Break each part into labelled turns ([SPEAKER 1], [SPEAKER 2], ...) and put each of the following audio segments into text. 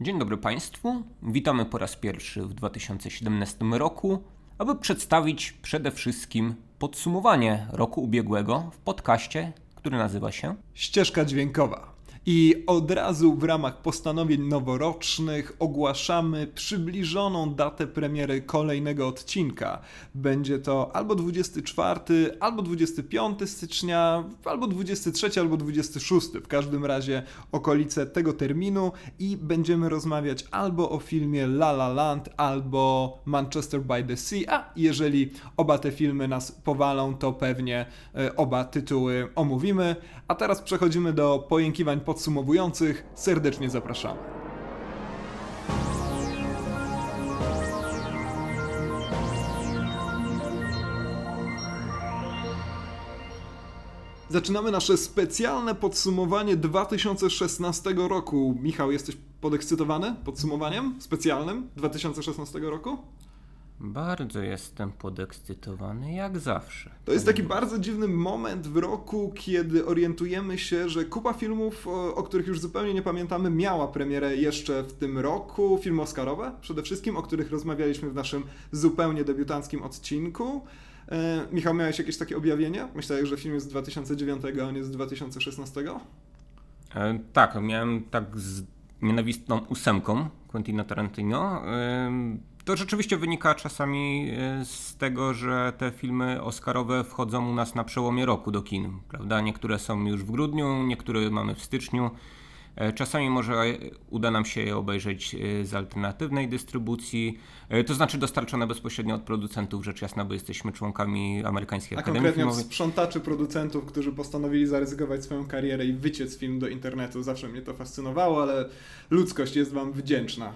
[SPEAKER 1] Dzień dobry Państwu. Witamy po raz pierwszy w 2017 roku, aby przedstawić przede wszystkim podsumowanie roku ubiegłego w podcaście, który nazywa się
[SPEAKER 2] Ścieżka dźwiękowa. I od razu w ramach postanowień noworocznych ogłaszamy przybliżoną datę premiery kolejnego odcinka. Będzie to albo 24, albo 25 stycznia, albo 23, albo 26. W każdym razie okolice tego terminu i będziemy rozmawiać albo o filmie La La Land, albo Manchester by the Sea. A jeżeli oba te filmy nas powalą, to pewnie e, oba tytuły omówimy. A teraz przechodzimy do pojękiwań podsumowujących. Serdecznie zapraszamy. Zaczynamy nasze specjalne podsumowanie 2016 roku. Michał, jesteś podekscytowany podsumowaniem specjalnym 2016 roku?
[SPEAKER 1] Bardzo jestem podekscytowany, jak zawsze.
[SPEAKER 2] To jest taki bardzo dziwny moment w roku, kiedy orientujemy się, że kupa filmów, o, o, których już zupełnie nie pamiętamy, miała premierę jeszcze w tym roku. Filmy Oscarowe przede wszystkim, o których rozmawialiśmy w naszym zupełnie debiutanckim odcinku. E, Michał, miałeś jakieś takie objawienie? Myślałeś, że film jest z 2009, a on jest z 2016?
[SPEAKER 1] E, tak, miałem tak z nienawistną ósemką Quentina Tarantino. To rzeczywiście wynika czasami e, z tego, że te filmy Oscarowe wchodzą u nas na przełomie roku do kin, prawda? Niektóre są już w grudniu, niektóre mamy w styczniu. E, czasami może uda nam się je obejrzeć e, z alternatywnej dystrybucji, to znaczy dostarczone bezpośrednio od producentów, rzecz jasna, bo jesteśmy członkami Amerykańskiej
[SPEAKER 2] A
[SPEAKER 1] Akademii
[SPEAKER 2] konkretnie
[SPEAKER 1] Filmowej.
[SPEAKER 2] od sprzątaczy producentów, którzy postanowili zaryzykować swoją karierę i wyciec film do internetu. Zawsze mnie to fascynowało, ale ludzkość jest wam wdzięczna.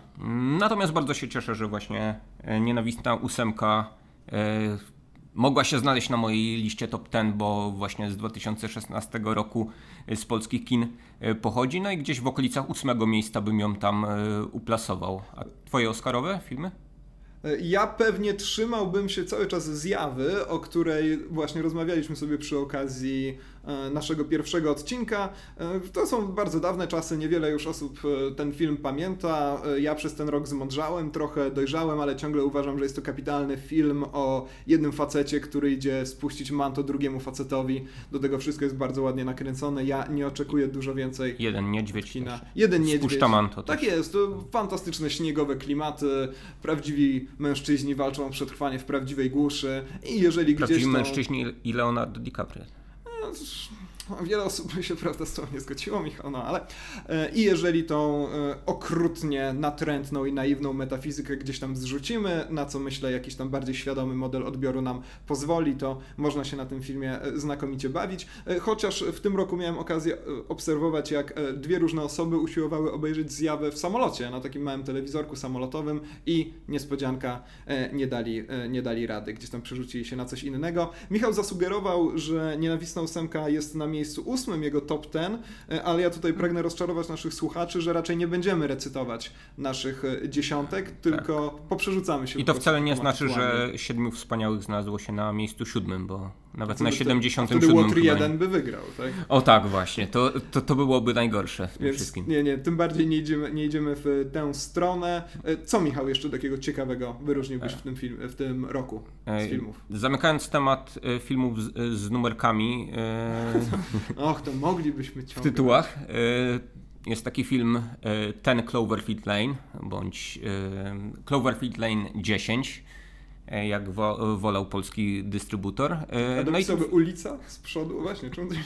[SPEAKER 1] Natomiast bardzo się cieszę, że właśnie e, nienawistna ósemka e, mogła się znaleźć na mojej liście top 10, bo właśnie z 2016 roku e, z polskich kin e, pochodzi, no i gdzieś w okolicach ósmego miejsca bym ją tam e, uplasował. A twoje Oscarowe filmy?
[SPEAKER 2] Ja pewnie trzymałbym się cały czas zjawy, o której właśnie rozmawialiśmy sobie przy okazji naszego pierwszego odcinka. E, to są bardzo dawne czasy, niewiele już osób e, ten film pamięta. Ja przez ten rok zmądrzałem, trochę dojrzałem, ale ciągle uważam, że jest to kapitalny film o jednym facecie, który idzie spuścić manto drugiemu facetowi. Do tego wszystko jest bardzo ładnie nakręcone. Ja nie oczekuję dużo więcej.
[SPEAKER 1] Jeden niedźwiedź
[SPEAKER 2] Kina. Jeden niedźwiedź.
[SPEAKER 1] Spuszcza manto
[SPEAKER 2] Tak
[SPEAKER 1] też.
[SPEAKER 2] jest, to fantastyczne śniegowe klimaty, prawdziwi mężczyźni walczą o przetrwanie w prawdziwej głuszy i jeżeli gdzieś
[SPEAKER 1] Prawdziwi
[SPEAKER 2] to...
[SPEAKER 1] mężczyźni i Leonardo DiCaprio.
[SPEAKER 2] No, Wiele osób by się prawda z nie zgodziło, Michał, no ale e, i jeżeli tą e, okrutnie natrętną i naiwną metafizykę gdzieś tam zrzucimy, na co myślę jakiś tam bardziej świadomy model odbioru nam pozwoli, to można się na tym filmie e, znakomicie bawić. Chociaż w tym roku miałem okazję obserwować, jak dwie różne osoby usiłowały obejrzeć zjawę w samolocie, na takim małym telewizorku samolotowym i niespodzianka, nie dali, nie dali rady, gdzieś tam przerzucili się na coś innego. Michał zasugerował, że nienawistna ósemka jest na miejscu ósmym jego top ten, e, ale ja tutaj pragnę rozczarować naszych słuchaczy, że raczej nie będziemy recytować naszych e, dziesiątek, tylko poprzerzucamy się
[SPEAKER 1] Tak. I to wcale nie znaczy, że siedmiu wspaniałych znalazło się na miejscu siódmym, bo nawet na
[SPEAKER 2] by to-
[SPEAKER 1] 77
[SPEAKER 2] a Wtedy Łotr
[SPEAKER 1] chyba
[SPEAKER 2] 1 by wygrał, tak?
[SPEAKER 1] O tak, właśnie. To, to, to byłoby najgorsze w tym
[SPEAKER 2] Więc
[SPEAKER 1] wszystkim.
[SPEAKER 2] nie, nie, tym bardziej nie idziemy, nie idziemy w tę stronę. E, Co Michał jeszcze takiego ciekawego wyróżniłbyś w tym, film, w tym roku z
[SPEAKER 1] Ej,
[SPEAKER 2] filmów?
[SPEAKER 1] Zamykając temat e, filmów z, z numerkami e,
[SPEAKER 2] Och, to moglibyśmy
[SPEAKER 1] w
[SPEAKER 2] ciągle.
[SPEAKER 1] tytułach, e, jest taki film e, Ten Cloverfield Lane, bądź e, Cloverfield Lane 10, e, jak wo, wolał polski dystrybutor.
[SPEAKER 2] A
[SPEAKER 1] E, no i
[SPEAKER 2] dopisałby ulica z przodu? Właśnie, czemu to się?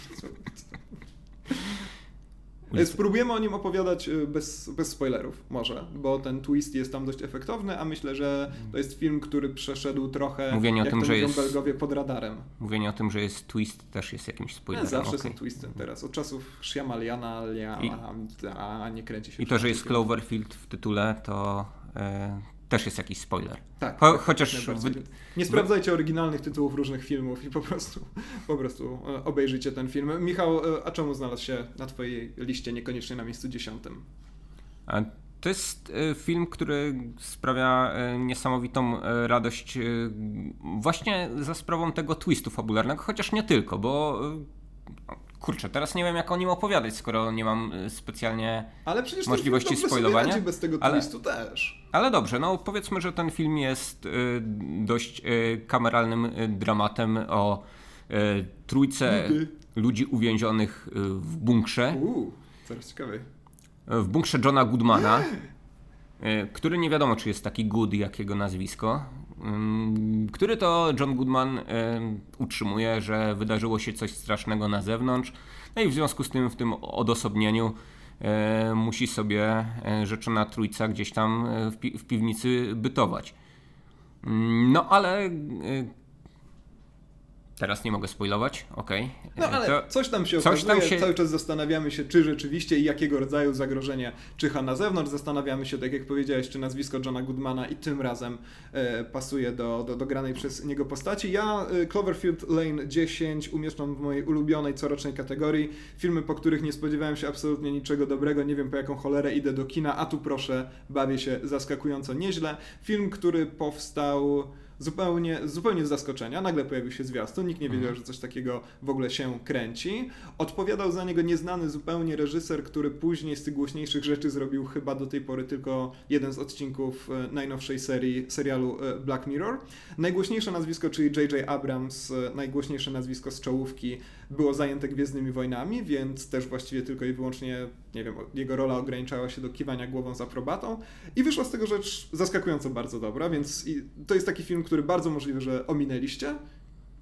[SPEAKER 2] E, Spróbujemy o nim opowiadać e, bez, bez spoilerów, może, bo ten twist jest tam dość efektowny, a myślę, że to jest film, który przeszedł trochę,
[SPEAKER 1] Mówienie o
[SPEAKER 2] jak
[SPEAKER 1] tym,
[SPEAKER 2] to
[SPEAKER 1] że jest-
[SPEAKER 2] Belgowie, pod radarem.
[SPEAKER 1] Mówienie o tym, że jest twist też jest jakimś
[SPEAKER 2] Nie,
[SPEAKER 1] spoilerem.
[SPEAKER 2] zawsze
[SPEAKER 1] okej.
[SPEAKER 2] są twisty teraz, od czasów Shyamaliana,
[SPEAKER 1] I-
[SPEAKER 2] a nie kręci się
[SPEAKER 1] I to, że jest Cloverfield w tytule, to e, też jest jakiś spoiler.
[SPEAKER 2] Tak,
[SPEAKER 1] Cho-
[SPEAKER 2] tak,
[SPEAKER 1] chociaż wy-
[SPEAKER 2] Nie sprawdzajcie oryginalnych tytułów różnych filmów i po prostu, po prostu e, obejrzyjcie ten film. Michał, e, a czemu znalazł się na Twojej liście niekoniecznie na miejscu dziesiątym?
[SPEAKER 1] A To jest e, film, który sprawia niesamowitą radość właśnie za sprawą tego twistu fabularnego, chociaż nie tylko, bo kurczę, teraz nie wiem jak o nim opowiadać, skoro nie mam y, specjalnie
[SPEAKER 2] ale przecież
[SPEAKER 1] możliwości
[SPEAKER 2] ten film
[SPEAKER 1] spoilowania.
[SPEAKER 2] Bez tego
[SPEAKER 1] ale,
[SPEAKER 2] twistu też.
[SPEAKER 1] Ale dobrze, no powiedzmy, że ten film jest y, dość y, kameralnym dramatem o trójce ludzi uwięzionych w bunkrze.
[SPEAKER 2] Uuu, coraz ciekawej.
[SPEAKER 1] W bunkrze Johna Goodmana, który nie wiadomo, czy jest taki good jak jego nazwisko. Który to John Goodman ym, utrzymuje, że wydarzyło się coś strasznego na zewnątrz. No i w związku z tym, w tym odosobnieniu musi sobie y, rzeczona trójca gdzieś tam y, w, w piwnicy bytować. No ale y, teraz nie mogę spoilować, okej.
[SPEAKER 2] No
[SPEAKER 1] Y,
[SPEAKER 2] ale
[SPEAKER 1] to-
[SPEAKER 2] coś tam się
[SPEAKER 1] coś
[SPEAKER 2] okazuje,
[SPEAKER 1] tam się-
[SPEAKER 2] cały czas zastanawiamy się, czy rzeczywiście i jakiego rodzaju zagrożenie czyha na zewnątrz. Zastanawiamy się, tak jak powiedziałeś, czy nazwisko Johna Goodmana i tym razem e, pasuje do, do, do granej przez niego postaci. Ja e, Cloverfield Lane 10 umieszczam w mojej ulubionej corocznej kategorii. Filmy, po których nie spodziewałem się absolutnie niczego dobrego, nie wiem po jaką cholerę idę do kina, a tu proszę, bawię się zaskakująco nieźle. Film, który powstał zupełnie, zupełnie z zaskoczenia. Nagle pojawił się zwiastun, nikt nie wiedział, że coś takiego w ogóle się kręci. Odpowiadał za niego nieznany zupełnie reżyser, który później z tych głośniejszych rzeczy zrobił chyba do tej pory tylko jeden z odcinków e, najnowszej serii, serialu e, Black Mirror. Najgłośniejsze nazwisko, czyli J.J. Abrams, e, najgłośniejsze nazwisko z czołówki, było zajęte Gwiezdnymi Wojnami, więc też właściwie tylko i wyłącznie, nie wiem, jego rola ograniczała się do kiwania głową z aprobatą i wyszła z tego rzecz zaskakująco bardzo dobra, więc to jest taki film, który bardzo możliwe, że ominęliście,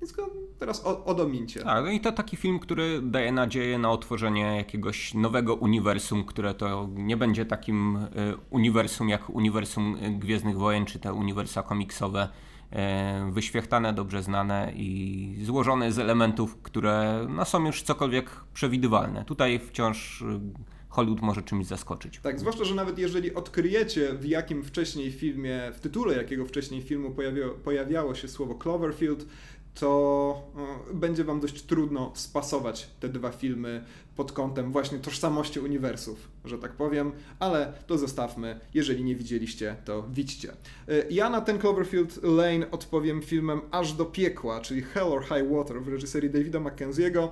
[SPEAKER 2] więc go teraz odomincie.
[SPEAKER 1] Tak, no i to taki film, który daje nadzieję na otworzenie jakiegoś nowego uniwersum, które to nie będzie takim y, uniwersum jak uniwersum Gwiezdnych Wojen, czy te uniwersa komiksowe, wyświechtane, dobrze znane i złożone z elementów, które no, są już cokolwiek przewidywalne. Tutaj wciąż y, Hollywood może czymś zaskoczyć.
[SPEAKER 2] Tak, zwłaszcza, że nawet jeżeli odkryjecie w jakim wcześniej filmie, w tytule jakiego wcześniej filmu pojawiało, pojawiało się słowo Cloverfield, to e, będzie wam dość trudno spasować te dwa filmy pod kątem właśnie tożsamości uniwersów, że tak powiem, ale to zostawmy. Jeżeli nie widzieliście, to widźcie. E, Ja na ten Cloverfield Lane odpowiem filmem Aż do piekła, czyli Hell or High Water w reżyserii Davida Mackenzie'ego.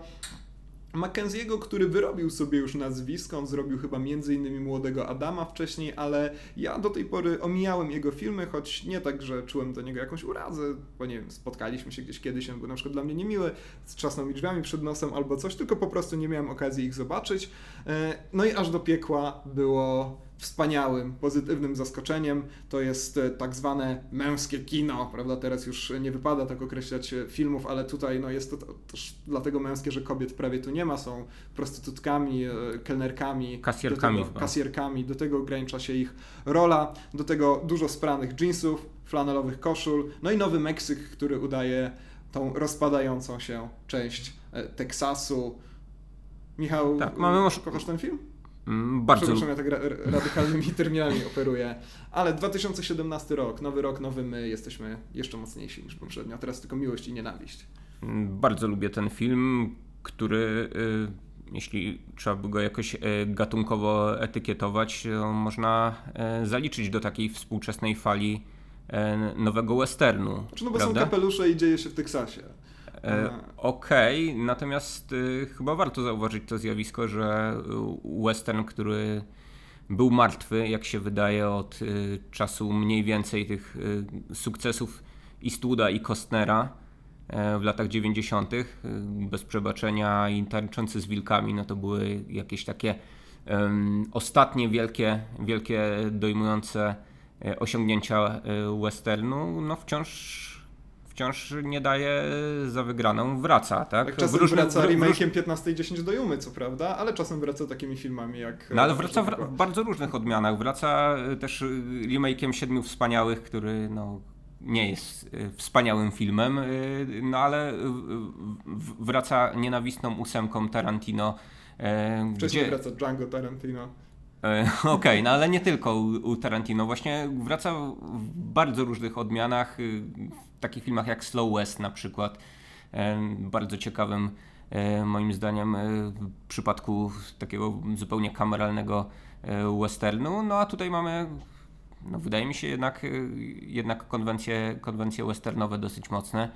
[SPEAKER 2] Mackenzie'ego, który wyrobił sobie już nazwisko, on zrobił chyba innymi Młodego Adama wcześniej, ale ja do tej pory omijałem jego filmy, choć nie tak, że czułem do niego jakąś urazę, bo nie wiem, spotkaliśmy się gdzieś kiedyś, on był na przykład dla mnie niemiły, trzasnął mi drzwiami przed nosem albo coś, tylko po prostu nie miałem okazji ich zobaczyć. E, No i aż do piekła było wspaniałym, pozytywnym zaskoczeniem. To jest e, tak zwane męskie kino, prawda? Teraz już nie wypada tak określać e, filmów, ale tutaj no, jest to też dlatego męskie, że kobiet prawie tu nie ma. Są prostytutkami, e, kelnerkami,
[SPEAKER 1] Kasjerkami
[SPEAKER 2] do tego, kasjerkami. Do tego ogranicza się ich rola. Do tego dużo spranych jeansów, flanelowych koszul. No i Nowy Meksyk, który udaje tą rozpadającą się część Teksasu. Michał,
[SPEAKER 1] Tak, mamy
[SPEAKER 2] kochasz ten film?
[SPEAKER 1] Mm, Bardzo
[SPEAKER 2] Przepraszam, ja tak ra radykalnymi terminami operuję. Ale 2017 rok, nowy rok, nowy my, jesteśmy jeszcze mocniejsi niż poprzednio. Teraz tylko miłość i nienawiść.
[SPEAKER 1] Mm, Bardzo lubię ten film, który y, jeśli trzeba by go jakoś y, gatunkowo etykietować, to można y, zaliczyć do takiej współczesnej fali y, nowego westernu.
[SPEAKER 2] Znaczy, no bo
[SPEAKER 1] prawda?
[SPEAKER 2] są kapelusze i dzieje się w Teksasie.
[SPEAKER 1] E, Okej, natomiast y, chyba warto zauważyć to zjawisko, że y, western, który był martwy, jak się wydaje, od y, czasu mniej więcej tych sukcesów Eastwooda i Costnera e, w latach 90., y, bez przebaczenia i tańczący z wilkami, no to były jakieś takie ostatnie wielkie, wielkie dojmujące e, osiągnięcia westernu, no wciąż wciąż nie daje za wygraną, wraca, tak?
[SPEAKER 2] Tak czasem
[SPEAKER 1] W różnych-
[SPEAKER 2] wraca
[SPEAKER 1] w róż-
[SPEAKER 2] remake'iem 15.10 do Jumy, co prawda, ale czasem wraca takimi filmami jak...
[SPEAKER 1] No ale
[SPEAKER 2] e,
[SPEAKER 1] wraca w, w bardzo różnych odmianach. Wraca y, też y, remake'iem Siedmiu Wspaniałych, który no, nie jest wspaniałym filmem, no ale wraca nienawistną ósemką Tarantino. e,
[SPEAKER 2] Wcześniej
[SPEAKER 1] gdzie-
[SPEAKER 2] wraca Django Tarantino.
[SPEAKER 1] E, Okej, no ale nie tylko u, Tarantino. Właśnie wraca w bardzo różnych odmianach, takich filmach jak Slow West na przykład. Bardzo ciekawym moim zdaniem e, w przypadku takiego zupełnie kameralnego e, westernu. No a tutaj mamy, no wydaje mi się jednak, e, jednak konwencje, konwencje westernowe dosyć mocne.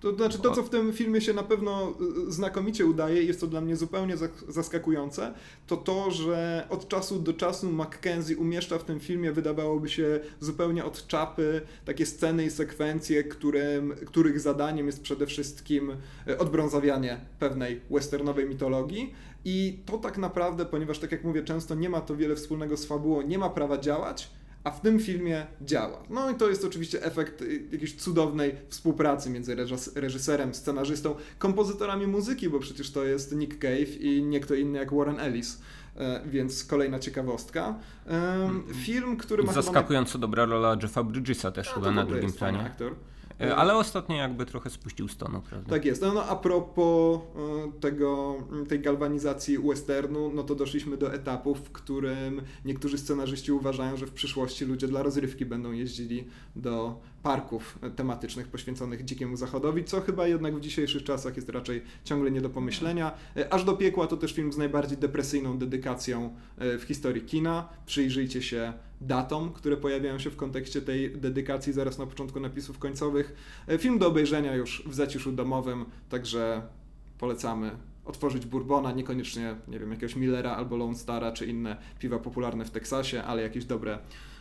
[SPEAKER 2] To znaczy to, co w tym filmie się na pewno y, znakomicie udaje, jest to dla mnie zupełnie zaskakujące, to to, że od czasu do czasu Mackenzie umieszcza w tym filmie, wydawałoby się zupełnie od czapy, takie sceny i sekwencje, którym, których zadaniem jest przede wszystkim y, odbrązawianie pewnej westernowej mitologii. I to tak naprawdę, ponieważ tak jak mówię, często nie ma to wiele wspólnego z fabułą, nie ma prawa działać, a w tym filmie działa. No i to jest oczywiście efekt y, jakiejś cudownej współpracy między reżyserem, scenarzystą, kompozytorami muzyki, bo przecież to jest Nick Cave i nie kto inny jak Warren Ellis. E, więc kolejna ciekawostka. Mm. Film, który ma.
[SPEAKER 1] Zaskakująco chyba... dobra rola Jeffa Bridgesa też chyba na drugim planie. Aktor. E, ale ostatnio jakby trochę spuścił stonu, prawda?
[SPEAKER 2] Tak jest. No, no a propos e, tego, tej galwanizacji westernu, no to doszliśmy do etapu, w którym niektórzy scenarzyści uważają, że w przyszłości ludzie dla rozrywki będą jeździli do parków tematycznych poświęconych Dzikiemu Zachodowi, co chyba jednak w dzisiejszych czasach jest raczej ciągle nie do pomyślenia. E, Aż do piekła to też film z najbardziej depresyjną dedykacją w historii kina. Przyjrzyjcie się datom, które pojawiają się w kontekście tej dedykacji zaraz na początku napisów końcowych. E, film do obejrzenia już w zaciszu domowym, także polecamy otworzyć Bourbona, niekoniecznie, nie wiem, jakiegoś Millera albo Lone Stara, czy inne piwa popularne w Teksasie, ale jakieś dobre,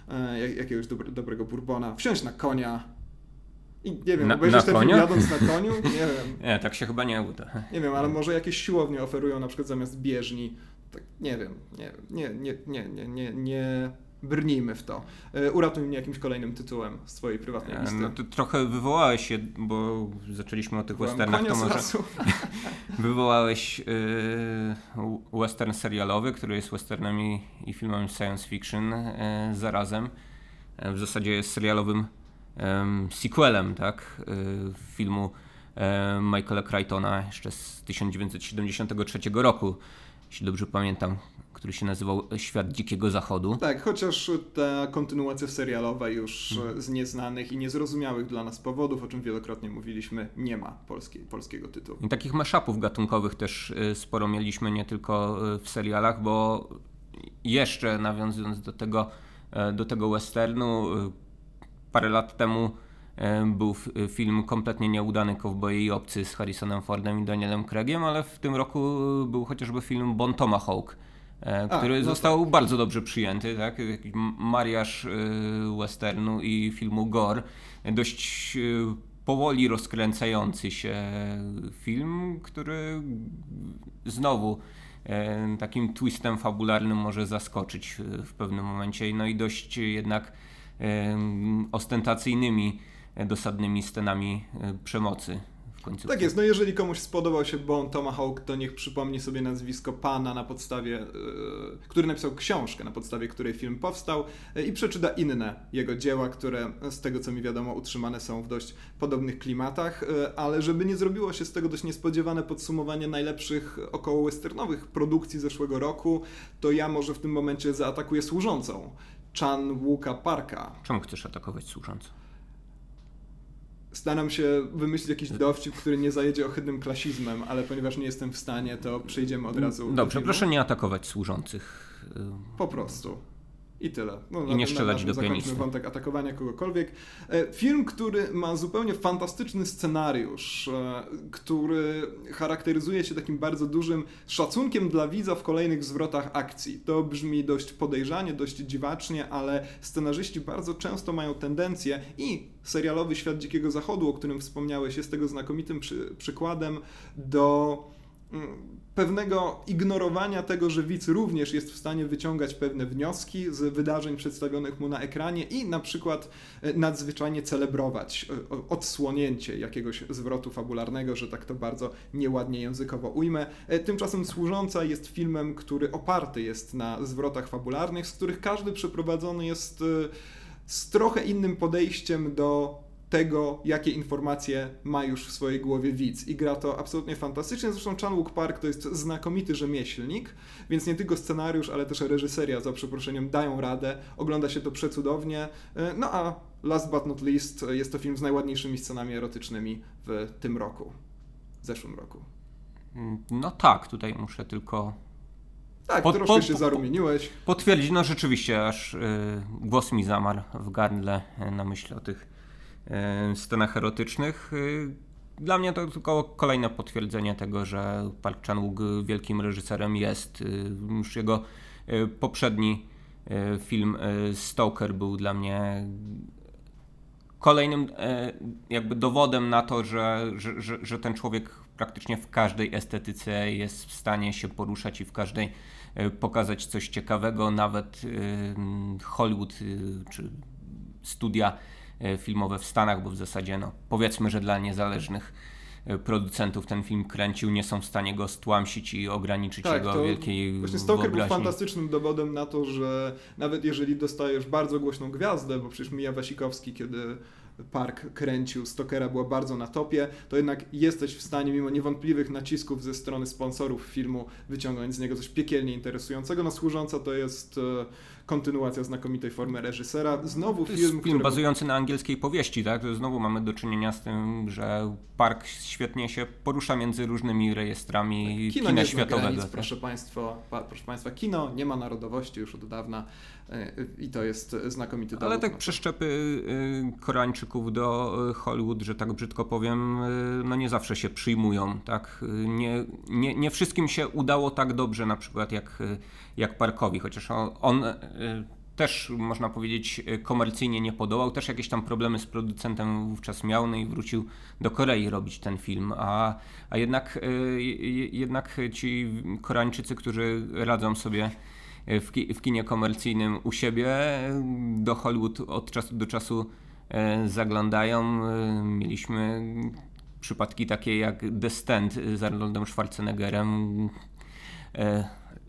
[SPEAKER 2] e, jakiegoś dobre, dobrego Bourbona, wsiąść na konia, i nie wiem, na, obejrzysz ten film jadąc na koniu? Nie wiem.
[SPEAKER 1] Nie, tak się chyba nie uda.
[SPEAKER 2] Nie wiem, ale może jakieś siłownie oferują na przykład zamiast bieżni. Tak, nie wiem, nie, nie, nie, nie, nie, nie, nie brnijmy w to. E, uratuj mnie jakimś kolejnym tytułem z twojej prywatnej listy. No
[SPEAKER 1] to trochę wywołałeś się, bo zaczęliśmy o tych Byłem westernach, to może wywołałeś yy, western serialowy, który jest westernem i, i filmem science fiction yy, zarazem. Yy, w zasadzie jest serialowym sequelem, tak, filmu Michaela Crichtona jeszcze z 1973 roku, jeśli dobrze pamiętam, który się nazywał Świat Dzikiego Zachodu.
[SPEAKER 2] Tak, chociaż ta kontynuacja serialowa już hmm. z nieznanych i niezrozumiałych dla nas powodów, o czym wielokrotnie mówiliśmy, nie ma polskiej, polskiego tytułu.
[SPEAKER 1] I takich maszapów gatunkowych też y, sporo mieliśmy, nie tylko y, w serialach, bo jeszcze nawiązując do tego, y, do tego westernu, parę lat temu był film kompletnie nieudany Cowboy i Obcy z Harrisonem Fordem i Danielem Craigiem, ale w tym roku był chociażby film Bon Tomahawk, E, który A, no został tak. bardzo dobrze przyjęty, tak? mariaż e, westernu i filmu Gore. Dość e, powoli rozkręcający się film, który znowu takim twistem fabularnym może zaskoczyć w pewnym momencie, no i dość jednak ostentacyjnymi, dosadnymi scenami przemocy
[SPEAKER 2] końcówce. Tak jest, no jeżeli komuś spodobał się Bone Tomahawk, to niech przypomni sobie nazwisko pana na podstawie, yy, który napisał książkę, na podstawie której film powstał yy, i przeczyta inne jego dzieła, które z tego co mi wiadomo utrzymane są w dość podobnych klimatach, yy, ale żeby nie zrobiło się z tego dość niespodziewane podsumowanie najlepszych około westernowych produkcji zeszłego roku, to ja może w tym momencie zaatakuję służącą. Chan Łuka Parka.
[SPEAKER 1] Czemu chcesz atakować służącą?
[SPEAKER 2] Staram się wymyślić jakiś dowcip, który nie zajedzie ohydnym klasizmem, ale ponieważ nie jestem w stanie, to przejdziemy od razu.
[SPEAKER 1] Dobrze, proszę nie atakować służących.
[SPEAKER 2] Po prostu. I tyle.
[SPEAKER 1] No, I nie strzelać do pianisty.
[SPEAKER 2] wątek atakowania kogokolwiek. E, film, który ma zupełnie fantastyczny scenariusz, e, który charakteryzuje się takim bardzo dużym szacunkiem dla widza w kolejnych zwrotach akcji. To brzmi dość podejrzanie, dość dziwacznie, ale scenarzyści bardzo często mają tendencję i serialowy Świat Dzikiego Zachodu, o którym wspomniałeś, jest tego znakomitym przy, przykładem do pewnego ignorowania tego, że widz również jest w stanie wyciągać pewne wnioski z wydarzeń przedstawionych mu na ekranie i na przykład e, nadzwyczajnie celebrować e, odsłonięcie jakiegoś zwrotu fabularnego, że tak to bardzo nieładnie językowo ujmę. E, tymczasem Służąca jest filmem, który oparty jest na zwrotach fabularnych, z których każdy przeprowadzony jest z trochę innym podejściem do tego, jakie informacje ma już w swojej głowie widz. I gra to absolutnie fantastycznie. Zresztą Chan Wook Park to jest znakomity rzemieślnik, więc nie tylko scenariusz, ale też reżyseria, za przeproszeniem, dają radę. Ogląda się to przecudownie. E, no a last but not least, jest to film z najładniejszymi scenami erotycznymi w tym roku, w zeszłym roku.
[SPEAKER 1] Mm, no tak, tutaj muszę tylko
[SPEAKER 2] tak, pod, troszkę pod, się zarumieniłeś.
[SPEAKER 1] Potwierdzić, no rzeczywiście, aż y, głos mi zamarł w gardle y, na myśl o tych E, scenach erotycznych. E, dla mnie to tylko kolejne potwierdzenie tego, że Park Chan-wook wielkim reżyserem jest. Już jego poprzedni film Stoker był dla mnie kolejnym jakby dowodem na to, że, że, że, że ten człowiek praktycznie w każdej estetyce jest w stanie się poruszać i w każdej pokazać coś ciekawego, nawet Hollywood czy studia E, filmowe w Stanach, bo w zasadzie no, powiedzmy, że dla niezależnych e, producentów ten film kręcił, nie są w stanie go stłamsić i ograniczyć tak, jego wielkiej
[SPEAKER 2] Właśnie Stoker był fantastycznym dowodem na to, że nawet jeżeli dostajesz bardzo głośną gwiazdę, bo przecież Mija Wasikowski, kiedy Park kręcił, Stokera była bardzo na topie, to jednak jesteś w stanie mimo niewątpliwych nacisków ze strony sponsorów filmu wyciągnąć z niego coś piekielnie interesującego. No służąca to jest e, kontynuacja znakomitej formy reżysera. Znowu film, film
[SPEAKER 1] bazujący na angielskiej powieści, tak? Znowu mamy do czynienia z tym, że Park świetnie się porusza między różnymi rejestrami
[SPEAKER 2] kino
[SPEAKER 1] kina
[SPEAKER 2] nie
[SPEAKER 1] światowego. Granic,
[SPEAKER 2] tak? proszę, państwa, proszę Państwa, kino nie ma narodowości już od dawna e, i to jest znakomity dowód.
[SPEAKER 1] Ale tak przeszczepy y, Koreańczyków do Hollywood, że tak brzydko powiem, y, no nie zawsze się przyjmują, tak? Nie, nie, nie wszystkim się udało tak dobrze na przykład jak, jak Parkowi, chociaż on, on też można powiedzieć komercyjnie nie podołał, też jakieś tam problemy z producentem wówczas miał, no i wrócił do Korei robić ten film, a, a jednak, jednak ci Koreańczycy, którzy radzą sobie w, ki w kinie komercyjnym u siebie, do Hollywood od czasu do czasu zaglądają. Mieliśmy przypadki takie jak The Stand z Arnoldem Schwarzeneggerem.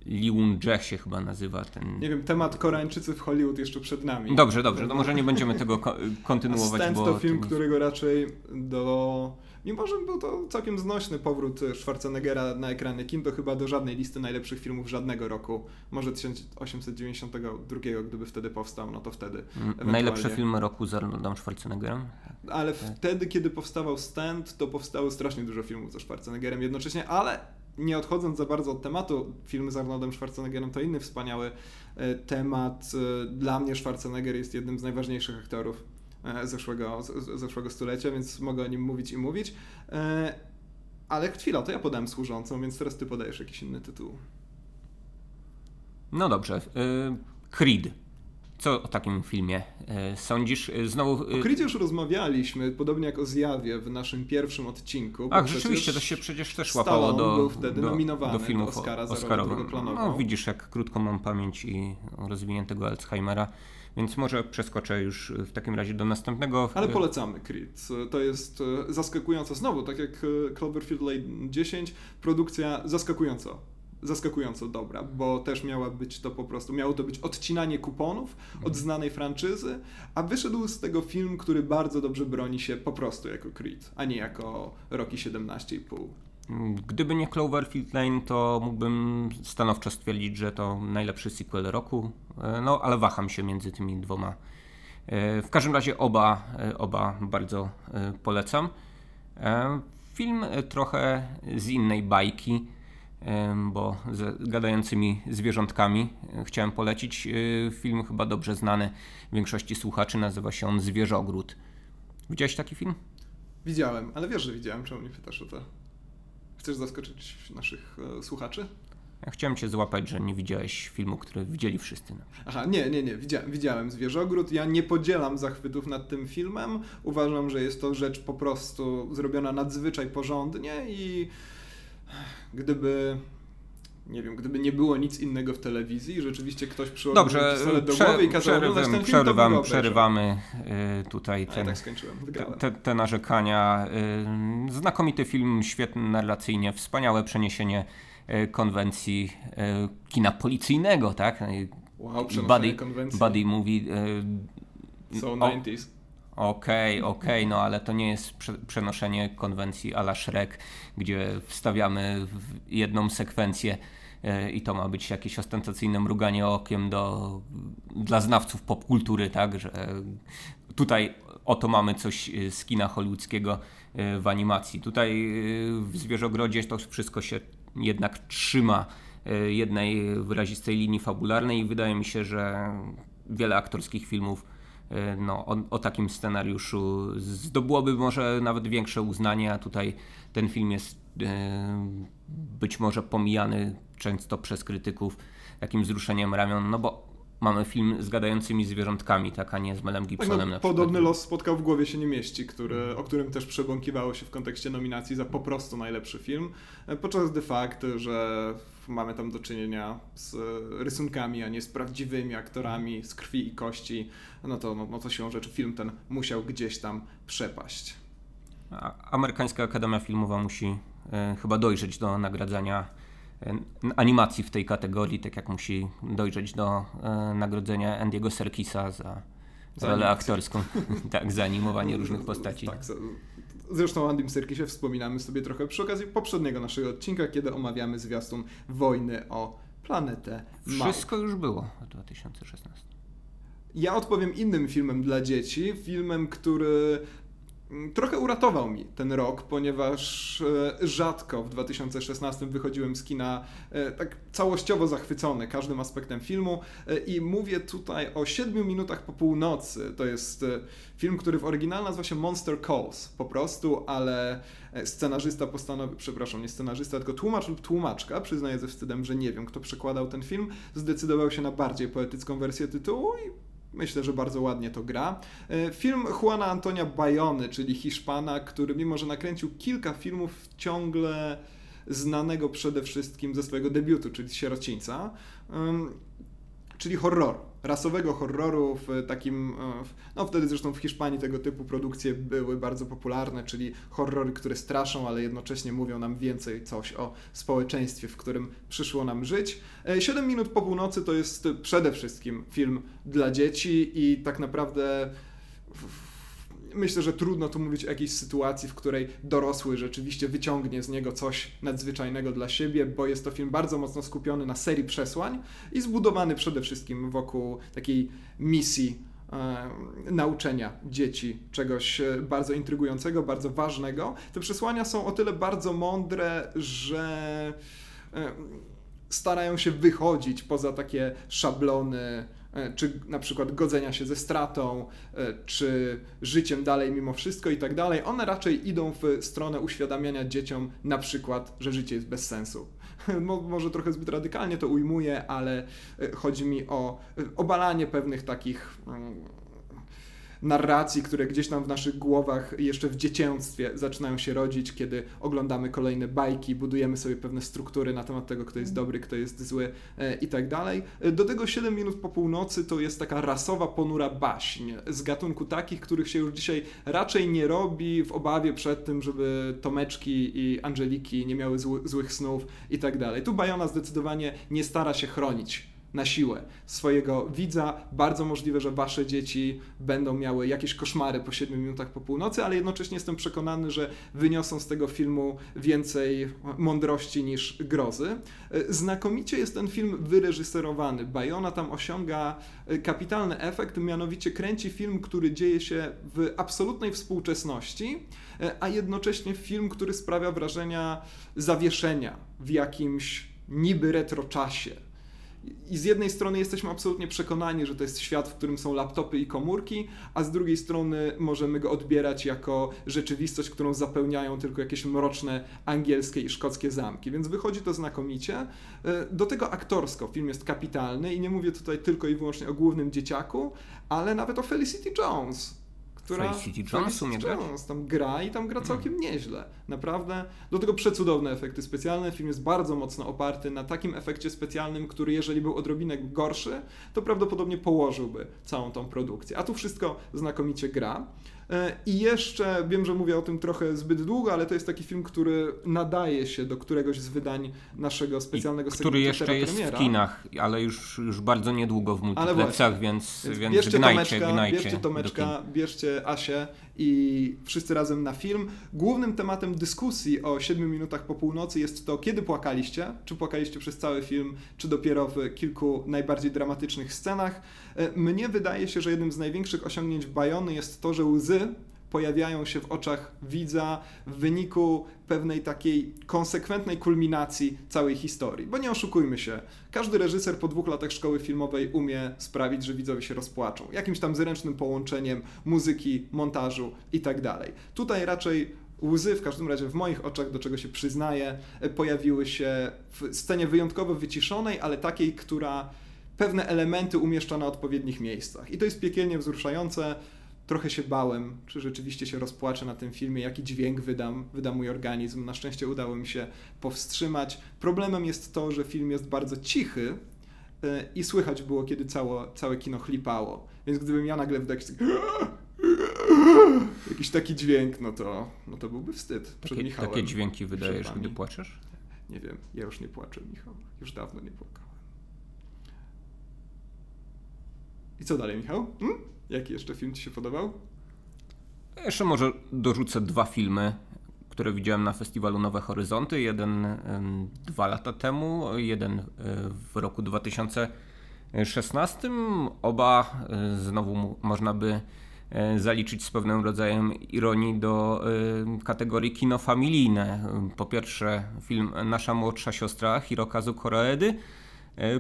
[SPEAKER 1] Liun Jae się chyba nazywa ten.
[SPEAKER 2] Nie wiem, temat Koreańczycy w Hollywood jeszcze przed nami.
[SPEAKER 1] Dobrze, dobrze, no może nie będziemy tego kontynuować.
[SPEAKER 2] A Stand
[SPEAKER 1] bo
[SPEAKER 2] to film, którego raczej do Mimo, że był to całkiem znośny powrót Schwarzeneggera na ekrany kin, to chyba do żadnej listy najlepszych filmów żadnego roku. Może 1892, gdyby wtedy powstał, no to wtedy.
[SPEAKER 1] Najlepsze filmy roku z Arnoldem Schwarzeneggerem?
[SPEAKER 2] Ale tak. wtedy, kiedy powstawał Stand, to powstało strasznie dużo filmów ze Schwarzeneggerem jednocześnie, ale nie odchodząc za bardzo od tematu, filmy z Arnoldem Schwarzeneggerem to inny wspaniały e, temat. E, dla mnie Schwarzenegger jest jednym z najważniejszych aktorów E, zeszłego, zeszłego stulecia, więc mogę o nim mówić i mówić. Ale chwila, to ja podałem służącą, więc teraz ty podajesz jakiś inny tytuł.
[SPEAKER 1] No dobrze. Creed. Co o takim filmie sądzisz? Znowu...
[SPEAKER 2] O Creedzie już rozmawialiśmy, podobnie jak o Zjawie w naszym pierwszym odcinku.
[SPEAKER 1] Ach, rzeczywiście, to się przecież też łapało do,
[SPEAKER 2] był wtedy do, nominowany
[SPEAKER 1] do filmów
[SPEAKER 2] do Oscara
[SPEAKER 1] Oscarowych. No widzisz, jak krótko mam pamięć i rozwiniętego Alzheimera. Więc może przeskoczę już w takim razie do następnego.
[SPEAKER 2] Ale polecamy Creed. To jest e, zaskakująco. Znowu, tak jak e, Cloverfield Lane 10, produkcja zaskakująco zaskakująco dobra, bo też miała być to po prostu, miało to być odcinanie kuponów od mhm. znanej franczyzy, a wyszedł z tego film, który bardzo dobrze broni się po prostu jako Creed, a nie jako Rocky 17,5.
[SPEAKER 1] Gdyby nie Cloverfield Lane, to mógłbym stanowczo stwierdzić, że to najlepszy sequel roku, e, no ale waham się między tymi dwoma. E, w każdym razie oba, e, oba bardzo polecam. Film trochę z innej bajki, bo z gadającymi zwierzątkami chciałem polecić. Film chyba dobrze znany większości słuchaczy, nazywa się on Zwierzogród. Widziałeś taki film?
[SPEAKER 2] Widziałem, ale wiesz, że widziałem, czemu nie pytasz o to? Chcesz zaskoczyć naszych e, słuchaczy?
[SPEAKER 1] Ja chciałem cię złapać, że nie widziałeś filmu, który widzieli wszyscy.
[SPEAKER 2] Aha, nie, nie, nie. Widzia widziałem Zwierzogród. Ja nie podzielam zachwytów nad tym filmem. Uważam, że jest to rzecz po prostu zrobiona nadzwyczaj porządnie i gdyby nie wiem, gdyby nie było nic innego w telewizji, rzeczywiście ktoś przyłożył Dobrze, do prze, głowy i kazał oglądać ten
[SPEAKER 1] przerywam, film, przerywamy y, tutaj
[SPEAKER 2] ten, tak skończyłem,
[SPEAKER 1] te, te, narzekania. Y, znakomity film, świetny narracyjnie, wspaniałe przeniesienie y, konwencji y, kina policyjnego, tak?
[SPEAKER 2] Wow,
[SPEAKER 1] buddy,
[SPEAKER 2] konwencji.
[SPEAKER 1] Buddy movie.
[SPEAKER 2] Y, so 90s.
[SPEAKER 1] Okej, okay, okej, okay, no ale to nie jest przenoszenie konwencji a la Shrek, gdzie wstawiamy jedną sekwencję e, i to ma być jakieś ostentacyjne mruganie okiem do, dla znawców popkultury, tak, że tutaj oto mamy coś z kina hollywoodzkiego e, w animacji. Tutaj e, w Zwierzogrodzie to wszystko się jednak trzyma jednej wyrazistej linii fabularnej i wydaje mi się, że wiele aktorskich filmów no, o, o, takim scenariuszu zdobyłoby może nawet większe uznanie, a tutaj ten film jest być może pomijany często przez krytyków takim wzruszeniem ramion, no bo mamy film z gadającymi zwierzątkami, tak, a nie z Melem Gibsonem tak, no, na
[SPEAKER 2] Podobny los spotkał w głowie się nie mieści, który, o którym też przebąkiwało się w kontekście nominacji za po prostu najlepszy film, podczas gdy fakt, że mamy tam do czynienia z rysunkami, a nie z prawdziwymi aktorami, z krwi i kości, no to, no, no to siłą rzeczy film ten musiał gdzieś tam przepaść.
[SPEAKER 1] Amerykańska Akademia Filmowa musi e, chyba dojrzeć do nagradzania e, animacji w tej kategorii, tak jak musi dojrzeć do e, nagrodzenia Andiego Serkisa za, za rolę aktorską, tak, za animowanie różnych postaci. Tak,
[SPEAKER 2] Zresztą o Andym Serkisie wspominamy sobie trochę przy okazji poprzedniego naszego odcinka, kiedy omawiamy zwiastun Wojny o planetę.
[SPEAKER 1] Wszystko już było w 2016.
[SPEAKER 2] Ja odpowiem innym filmem dla dzieci, filmem, który trochę uratował mi ten rok, ponieważ e, rzadko w 2016 wychodziłem z kina e, tak całościowo zachwycony każdym aspektem filmu e, i mówię tutaj o 7 minutach po północy. To jest film, który w oryginale nazywa się Monster Calls po prostu, ale scenarzysta postanowił, przepraszam, nie scenarzysta, tylko tłumacz lub tłumaczka, przyznaję ze wstydem, że nie wiem kto przekładał ten film, zdecydował się na bardziej poetycką wersję tytułu i Myślę, że bardzo ładnie to gra. E, film Juana Antonia Bayony, czyli Hiszpana, który mimo, że nakręcił kilka filmów, ciągle znanego przede wszystkim ze swojego debiutu, czyli Sierocińca, czyli horroru rasowego horroru w takim, e, no wtedy zresztą w Hiszpanii tego typu produkcje były bardzo popularne, czyli horrory, które straszą, ale jednocześnie mówią nam więcej coś o społeczeństwie, w którym przyszło nam żyć. 7 e, minut po północy to jest przede wszystkim film dla dzieci i tak naprawdę myślę, że trudno tu mówić o jakiejś sytuacji, w której dorosły rzeczywiście wyciągnie z niego coś nadzwyczajnego dla siebie, bo jest to film bardzo mocno skupiony na serii przesłań i zbudowany przede wszystkim wokół takiej misji nauczenia dzieci czegoś e, bardzo intrygującego, bardzo ważnego. Te przesłania są o tyle bardzo mądre, że starają się wychodzić poza takie szablony czy na przykład godzenia się ze stratą, e, czy życiem dalej mimo wszystko i tak dalej, one raczej idą w stronę uświadamiania dzieciom na przykład, że życie jest bez sensu. Może trochę zbyt radykalnie to ujmuję, ale e, chodzi mi o obalanie pewnych takich mm, narracji, które gdzieś tam w naszych głowach jeszcze w dziecięctwie zaczynają się rodzić, kiedy oglądamy kolejne bajki, budujemy sobie pewne struktury na temat tego, kto jest dobry, kto jest zły e, i tak dalej. E, do tego 7 minut po północy to jest taka rasowa, ponura baśń z gatunku takich, których się już dzisiaj raczej nie robi w obawie przed tym, żeby Tomeczki i Angeliki nie miały złych snów i tak dalej. Tu Bajona zdecydowanie nie stara się chronić na siłę swojego widza. Bardzo możliwe, że wasze dzieci będą miały jakieś koszmary po 7 minutach po północy, ale jednocześnie jestem przekonany, że wyniosą z tego filmu więcej mądrości niż grozy. Znakomicie jest ten film wyreżyserowany. Bayona tam osiąga kapitalny efekt, mianowicie kręci film, który dzieje się w absolutnej współczesności, a jednocześnie film, który sprawia wrażenia zawieszenia w jakimś niby retro czasie i z jednej strony jesteśmy absolutnie przekonani, że to jest świat, w którym są laptopy i komórki, a z drugiej strony możemy go odbierać jako rzeczywistość, którą zapełniają tylko jakieś mroczne angielskie i szkockie zamki. Więc wychodzi to znakomicie. E, do tego aktorsko film jest kapitalny i nie mówię tutaj tylko i wyłącznie o głównym dzieciaku, ale nawet o Felicity Jones która
[SPEAKER 1] Felicity Jones, Felicity
[SPEAKER 2] Jones tam gra i tam gra całkiem hmm. nieźle. Naprawdę. Do tego przecudowne efekty specjalne. Film jest bardzo mocno oparty na takim efekcie specjalnym, który jeżeli był odrobinę gorszy, to prawdopodobnie położyłby całą tą produkcję. A tu wszystko znakomicie gra. E, I jeszcze wiem, że mówię o tym trochę zbyt długo, ale to jest taki film, który nadaje się do któregoś z wydań naszego specjalnego
[SPEAKER 1] I Który jeszcze jest premiera. w kinach, ale już, już bardzo niedługo w multiplexach, więc, więc, więc bierzcie gnajcie,
[SPEAKER 2] Tomeczka,
[SPEAKER 1] gnajcie
[SPEAKER 2] bierzcie Tomeczka, bierzcie Asię i wszyscy razem na film. Głównym tematem dyskusji o 7 minutach po północy jest to, kiedy płakaliście, czy płakaliście przez cały film, czy dopiero w kilku najbardziej dramatycznych scenach. E, mnie wydaje się, że jednym z największych osiągnięć Bajony jest to, że łzy pojawiają się w oczach widza w wyniku pewnej takiej konsekwentnej kulminacji całej historii. Bo nie oszukujmy się, każdy reżyser po dwóch latach szkoły filmowej umie sprawić, że widzowie się rozpłaczą. Jakimś tam zręcznym połączeniem muzyki, montażu i tak dalej. Tutaj raczej łzy, w każdym razie w moich oczach, do czego się przyznaję, pojawiły się w scenie wyjątkowo wyciszonej, ale takiej, która pewne elementy umieszcza na odpowiednich miejscach. I to jest piekielnie wzruszające trochę się bałem, czy rzeczywiście się rozpłaczę na tym filmie, jaki dźwięk wydam, wyda mój organizm. Na szczęście udało mi się powstrzymać. Problemem jest to, że film jest bardzo cichy e, i słychać było, kiedy całe, całe kino chlipało. Więc gdybym ja nagle jakiś, jakiś taki dźwięk, no to, no to byłby wstyd przed
[SPEAKER 1] takie,
[SPEAKER 2] Michałem.
[SPEAKER 1] Takie dźwięki wydajesz, gdy płaczesz?
[SPEAKER 2] Nie wiem, ja już nie płaczę, Michał. Już dawno nie płakałem. I co dalej, Michał? Hmm? Jaki jeszcze film Ci się podobał?
[SPEAKER 1] Jeszcze może dorzucę dwa filmy, które widziałem na festiwalu Nowe Horyzonty. Jeden dwa lata temu, jeden e, w roku 2016. Oba e, znowu można by e, zaliczyć z pewnym rodzajem ironii do kategorii kino familijne. Po pierwsze film Nasza młodsza siostra Hirokazu Koreedy,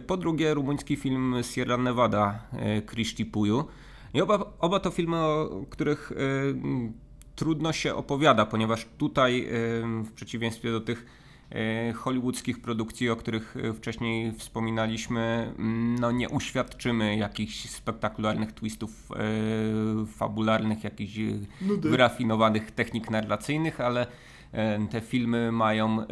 [SPEAKER 1] po drugie rumuński film Sierra Nevada Krishti Puju. I oba, oba to filmy, o których y, trudno się opowiada, ponieważ tutaj y, w przeciwieństwie do tych y, hollywoodzkich produkcji, o których wcześniej wspominaliśmy, no nie uświadczymy jakichś spektakularnych twistów fabularnych, jakichś wyrafinowanych technik narracyjnych, ale te filmy mają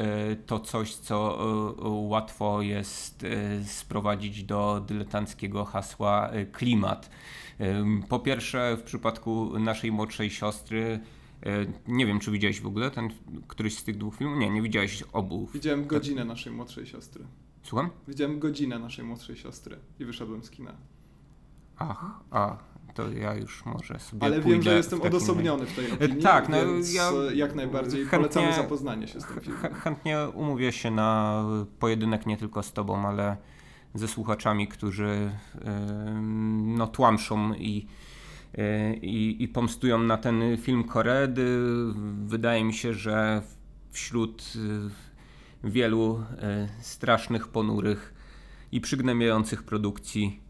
[SPEAKER 1] to coś, co łatwo jest sprowadzić do dyletanckiego hasła klimat. Po pierwsze, w przypadku naszej młodszej siostry, e, nie wiem, czy widziałeś w ogóle ten, któryś z tych dwóch filmów? Nie, nie widziałeś obu.
[SPEAKER 2] Widziałem godzinę naszej młodszej siostry.
[SPEAKER 1] Słucham?
[SPEAKER 2] Widziałem godzinę naszej młodszej siostry i wyszedłem z kina.
[SPEAKER 1] Ach, a, to ja już może sobie
[SPEAKER 2] Ale wiem, że jestem odosobniony w tej e, opinii,
[SPEAKER 1] Tak, no
[SPEAKER 2] ja jak najbardziej chętnie, polecamy zapoznanie się z tym filmem.
[SPEAKER 1] Chętnie umówię się na pojedynek nie tylko z tobą, ale ze słuchaczami, którzy no, tłamszą i, e, i, i pomstują na ten film Koredy. Wydaje mi się, że wśród e, wielu e, strasznych, ponurych i przygnębiających produkcji,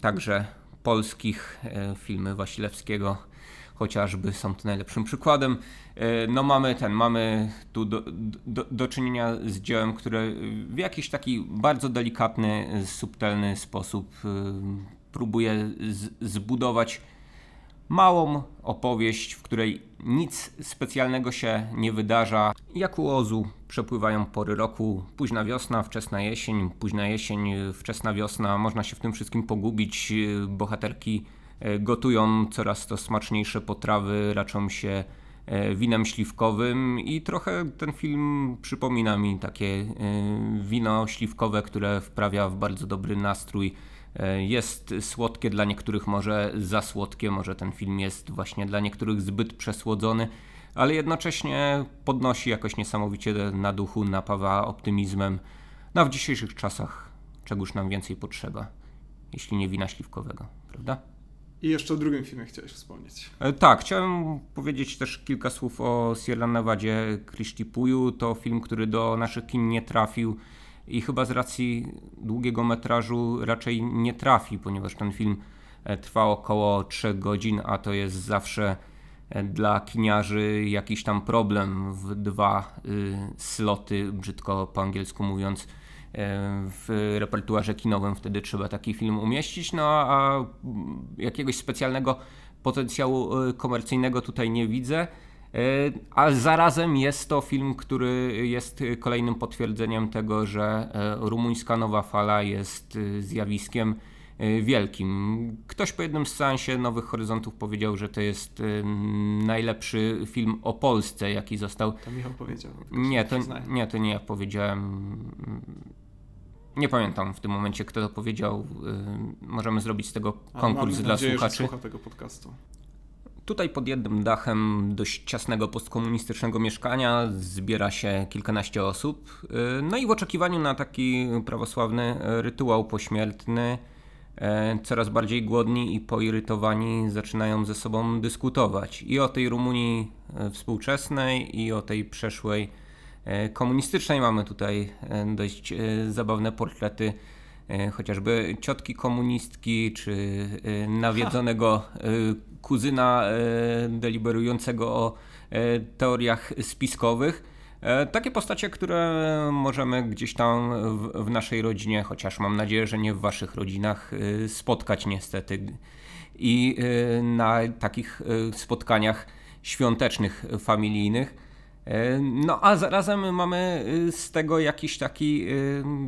[SPEAKER 1] także polskich, filmy Wasilewskiego chociażby są tu najlepszym przykładem. E, no mamy ten, mamy tu do, do, do czynienia z dziełem, które w jakiś taki bardzo delikatny, subtelny sposób e, próbuje z, zbudować małą opowieść, w której nic specjalnego się nie wydarza. Jak u Ozu przepływają pory roku, późna wiosna, wczesna jesień, późna jesień, wczesna wiosna, można się w tym wszystkim pogubić. Bohaterki E, gotują coraz to smaczniejsze potrawy, raczą się e, winem śliwkowym i trochę ten film przypomina mi takie e, wino śliwkowe, które wprawia w bardzo dobry nastrój. Jest słodkie dla niektórych, może za słodkie, może ten film jest właśnie dla niektórych zbyt przesłodzony, ale jednocześnie podnosi jakoś niesamowicie na duchu, napawa optymizmem. No w dzisiejszych czasach czegoż nam więcej potrzeba, jeśli nie wina śliwkowego, prawda?
[SPEAKER 2] I jeszcze o drugim filmie chciałeś wspomnieć.
[SPEAKER 1] E, tak, chciałem powiedzieć też kilka słów o Sierra Nevadzie Krishti Puju. To film, który do naszych kin nie trafił i chyba z racji długiego metrażu raczej nie trafi, ponieważ ten film e, trwa około 3 godzin, a to jest zawsze e, dla kiniarzy jakiś tam problem w dwa y, sloty, brzydko po angielsku mówiąc, w repertuarze kinowym wtedy trzeba taki film umieścić, no a jakiegoś specjalnego potencjału e, komercyjnego tutaj nie widzę. E, a zarazem jest to film, który jest kolejnym potwierdzeniem tego, że e, rumuńska nowa fala jest zjawiskiem wielkim. Ktoś po jednym seansie Nowych Horyzontów powiedział, że to jest najlepszy film o Polsce, jaki został.
[SPEAKER 2] To Michał powiedział.
[SPEAKER 1] Nie, to, nie, to nie ja powiedziałem. Nie pamiętam w tym momencie, kto to powiedział. Y, możemy zrobić z tego konkurs dla nadzieję, słuchaczy.
[SPEAKER 2] Że słucha tego podcastu.
[SPEAKER 1] Tutaj pod jednym dachem dość ciasnego postkomunistycznego mieszkania zbiera się kilkanaście osób. Y, no i w oczekiwaniu na taki prawosławny rytuał pośmiertny e, coraz bardziej głodni i poirytowani zaczynają ze sobą dyskutować i o tej Rumunii współczesnej, i o tej przeszłej komunistycznej. Mamy tutaj dość zabawne portrety chociażby ciotki komunistki, czy nawiedzonego kuzyna deliberującego o teoriach spiskowych. E, takie postacie, które możemy gdzieś tam w, w, naszej rodzinie, chociaż mam nadzieję, że nie w waszych rodzinach, e, spotkać niestety. I e, na takich spotkaniach świątecznych, familijnych. No a zarazem mamy z tego jakiś taki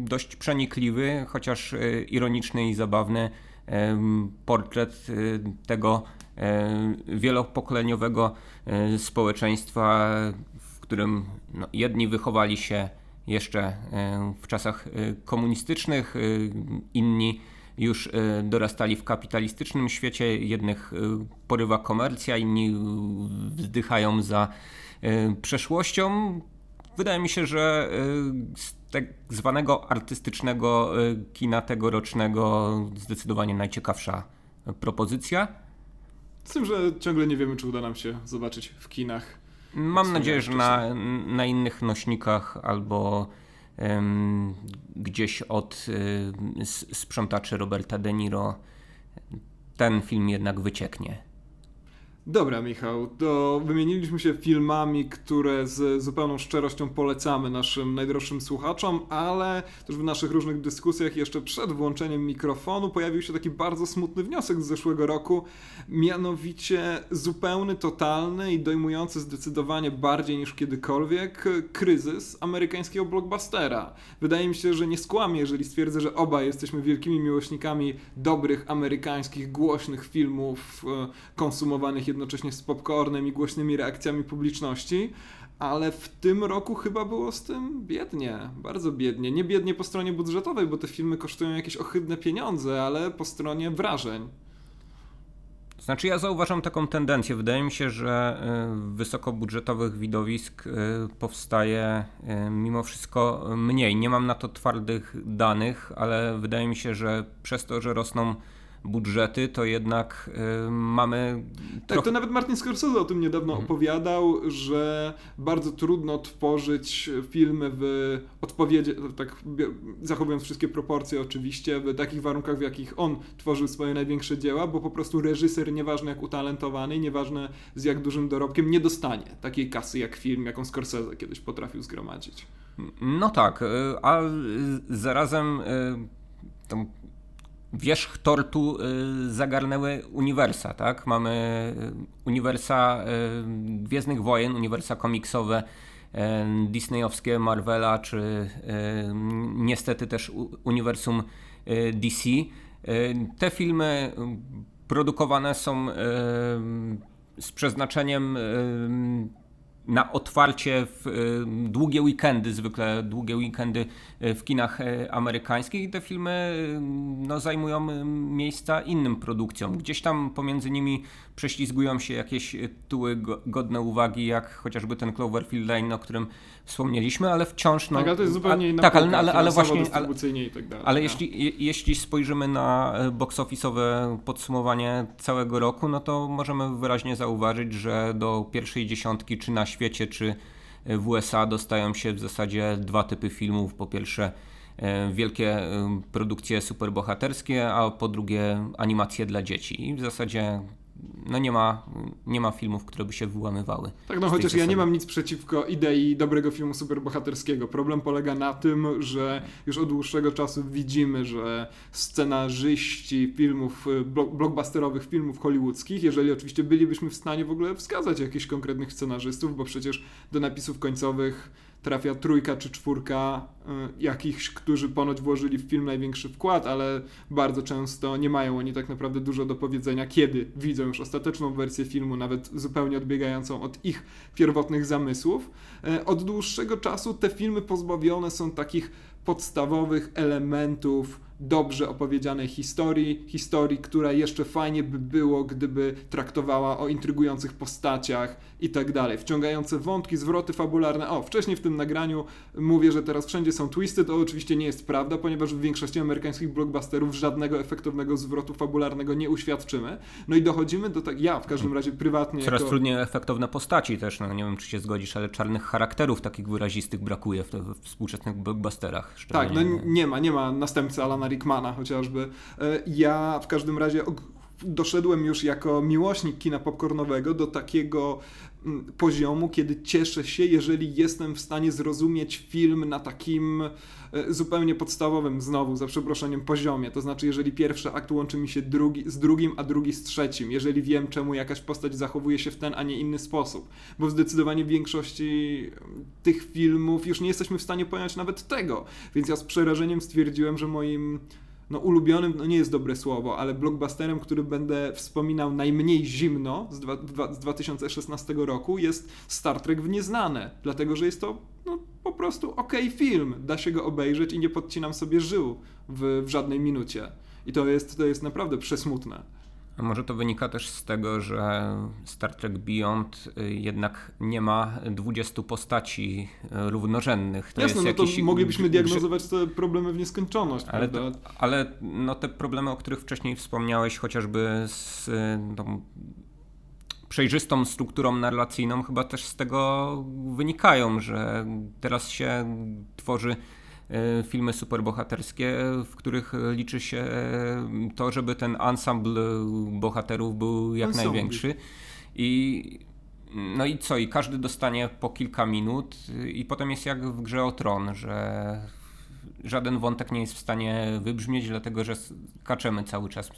[SPEAKER 1] dość przenikliwy, chociaż ironiczny i zabawny portret tego wielopokoleniowego społeczeństwa, którym no, jedni wychowali się jeszcze e, w czasach e, komunistycznych, e, inni już dorastali w kapitalistycznym świecie, jednych porywa komercja, inni wzdychają za przeszłością. Wydaje mi się, że z tak zwanego artystycznego kina tegorocznego zdecydowanie najciekawsza propozycja.
[SPEAKER 2] Z tym, że ciągle nie wiemy, czy uda nam się zobaczyć w kinach
[SPEAKER 1] Mam nadzieję, że na, na innych nośnikach albo um, gdzieś od um, sprzątaczy Roberta De Niro ten film jednak wycieknie.
[SPEAKER 2] Dobra, Michał, to wymieniliśmy się filmami, które z zupełną szczerością polecamy naszym najdroższym słuchaczom, ale też w naszych różnych dyskusjach jeszcze przed włączeniem mikrofonu pojawił się taki bardzo smutny wniosek z zeszłego roku, mianowicie zupełny, totalny i dojmujący zdecydowanie bardziej niż kiedykolwiek kryzys amerykańskiego blockbustera. Wydaje mi się, że nie skłamię, jeżeli stwierdzę, że obaj jesteśmy wielkimi miłośnikami dobrych amerykańskich, głośnych filmów e, konsumowanych jednocześnie jednocześnie z popcornem i głośnymi reakcjami publiczności, ale w tym roku chyba było z tym biednie, bardzo biednie. Nie biednie po stronie budżetowej, bo te filmy kosztują jakieś ohydne pieniądze, ale po stronie wrażeń.
[SPEAKER 1] Znaczy, ja zauważam taką tendencję. Wydaje mi się, że y, wysokobudżetowych widowisk y, powstaje y, mimo wszystko mniej. Nie mam na to twardych danych, ale wydaje mi się, że przez to, że rosną budżety, to jednak y, mamy.
[SPEAKER 2] Tak, trochę... to nawet Martin Scorsese o tym niedawno mhm. opowiadał, że bardzo trudno tworzyć filmy w odpowiedzi, tak zachowując wszystkie proporcje oczywiście, w takich warunkach, w jakich on tworzył swoje największe dzieła, bo po prostu reżyser, nieważne jak utalentowany, nieważne z jak dużym dorobkiem, nie dostanie takiej kasy jak film, jaką Scorsese kiedyś potrafił zgromadzić.
[SPEAKER 1] No tak, y, a zarazem y, tą wierzch tortu y, zagarnęły uniwersa, tak? Mamy y, uniwersa y, Gwiezdnych Wojen, uniwersa komiksowe disneyowskie Marvela, czy niestety też uniwersum DC. Te filmy produkowane są z przeznaczeniem na otwarcie w y, długie weekendy, zwykle długie weekendy y, w kinach y, amerykańskich i te filmy no, zajmują miejsca innym produkcjom. Gdzieś tam pomiędzy nimi prześlizgują się jakieś tytuły godne uwagi, jak chociażby ten Cloverfield Lane, o którym wspomnieliśmy, ale wciąż...
[SPEAKER 2] No, tak, ale to jest zupełnie inna
[SPEAKER 1] Tak, ale, ale, ale właśnie...
[SPEAKER 2] Ale, i tak dalej,
[SPEAKER 1] ale no. jeśli, jeśli spojrzymy na e, box office'owe podsumowanie całego roku, no to możemy wyraźnie zauważyć, że do pierwszej dziesiątki, czy na świecie, czy w USA dostają się w zasadzie dwa typy filmów. Po pierwsze e, wielkie e, produkcje superbohaterskie, a po drugie animacje dla dzieci. I w zasadzie no nie ma, nie ma filmów, które by się wyłamywały.
[SPEAKER 2] Tak, no chociaż ja nie mam nic przeciwko idei dobrego filmu superbohaterskiego. Problem polega na tym, że już od dłuższego czasu widzimy, że scenarzyści filmów, blockbusterowych filmów hollywoodzkich, jeżeli oczywiście bylibyśmy w stanie w ogóle wskazać jakichś konkretnych scenarzystów, bo przecież do napisów końcowych trafia trójka czy czwórka y, jakichś, którzy ponoć włożyli w film największy wkład, ale bardzo często nie mają oni tak naprawdę dużo do powiedzenia, kiedy widzą już ostateczną wersję filmu, nawet zupełnie odbiegającą od ich pierwotnych zamysłów. Y, od dłuższego czasu te filmy pozbawione są takich podstawowych elementów dobrze opowiedzianej historii, historii, która jeszcze fajnie by było, gdyby traktowała o intrygujących postaciach i tak dalej. Wciągające wątki, zwroty fabularne. O, wcześniej w tym nagraniu mówię, że teraz wszędzie są twisty, to oczywiście nie jest prawda, ponieważ w większości amerykańskich blockbusterów żadnego efektownego zwrotu fabularnego nie uświadczymy. No i dochodzimy do tak, ja w każdym razie prywatnie.
[SPEAKER 1] Coraz
[SPEAKER 2] jako...
[SPEAKER 1] trudniej efektowne postaci też, no nie wiem czy się zgodzisz, ale czarnych charakterów takich wyrazistych brakuje w, w współczesnych blockbusterach.
[SPEAKER 2] Tak, no nie ma, nie ma następcy Alana Rickmana chociażby. E, ja w każdym razie doszedłem już jako miłośnik kina popcornowego do takiego poziomu, kiedy cieszę się, jeżeli jestem w stanie zrozumieć film na takim e, zupełnie podstawowym, znowu za przeproszeniem, poziomie. To znaczy, jeżeli pierwszy akt łączy mi się drugi, z drugim, a drugi z trzecim, jeżeli wiem, czemu jakaś postać zachowuje się w ten, a nie inny sposób. Bo zdecydowanie w większości tych filmów już nie jesteśmy w stanie pojąć nawet tego. Więc ja z przerażeniem stwierdziłem, że moim no ulubionym, no nie jest dobre słowo, ale blockbusterem, który będę wspominał najmniej zimno z, dwa, dwa, z 2016 roku jest Star Trek w Nieznane, dlatego że jest to no, po prostu ok film, da się go obejrzeć i nie podcinam sobie żył w, w żadnej minucie. I to jest, to jest naprawdę przesmutne.
[SPEAKER 1] A może to wynika też z tego, że Star Trek Beyond y, jednak nie ma 20 postaci y, równorzędnych.
[SPEAKER 2] To Jasne, no to moglibyśmy diagnozować te problemy w nieskończoność,
[SPEAKER 1] ale, to, ale no te problemy, o których wcześniej wspomniałeś, chociażby z y, tą przejrzystą strukturą narracyjną, chyba też z tego wynikają, że teraz się tworzy filmy superbohaterskie, w których liczy się to, żeby ten ensemble bohaterów był jak ensemble. największy. I no i co? I każdy dostanie po kilka minut i potem jest jak w grze o tron, że żaden wątek nie jest w stanie wybrzmieć, dlatego że kaczemy cały czas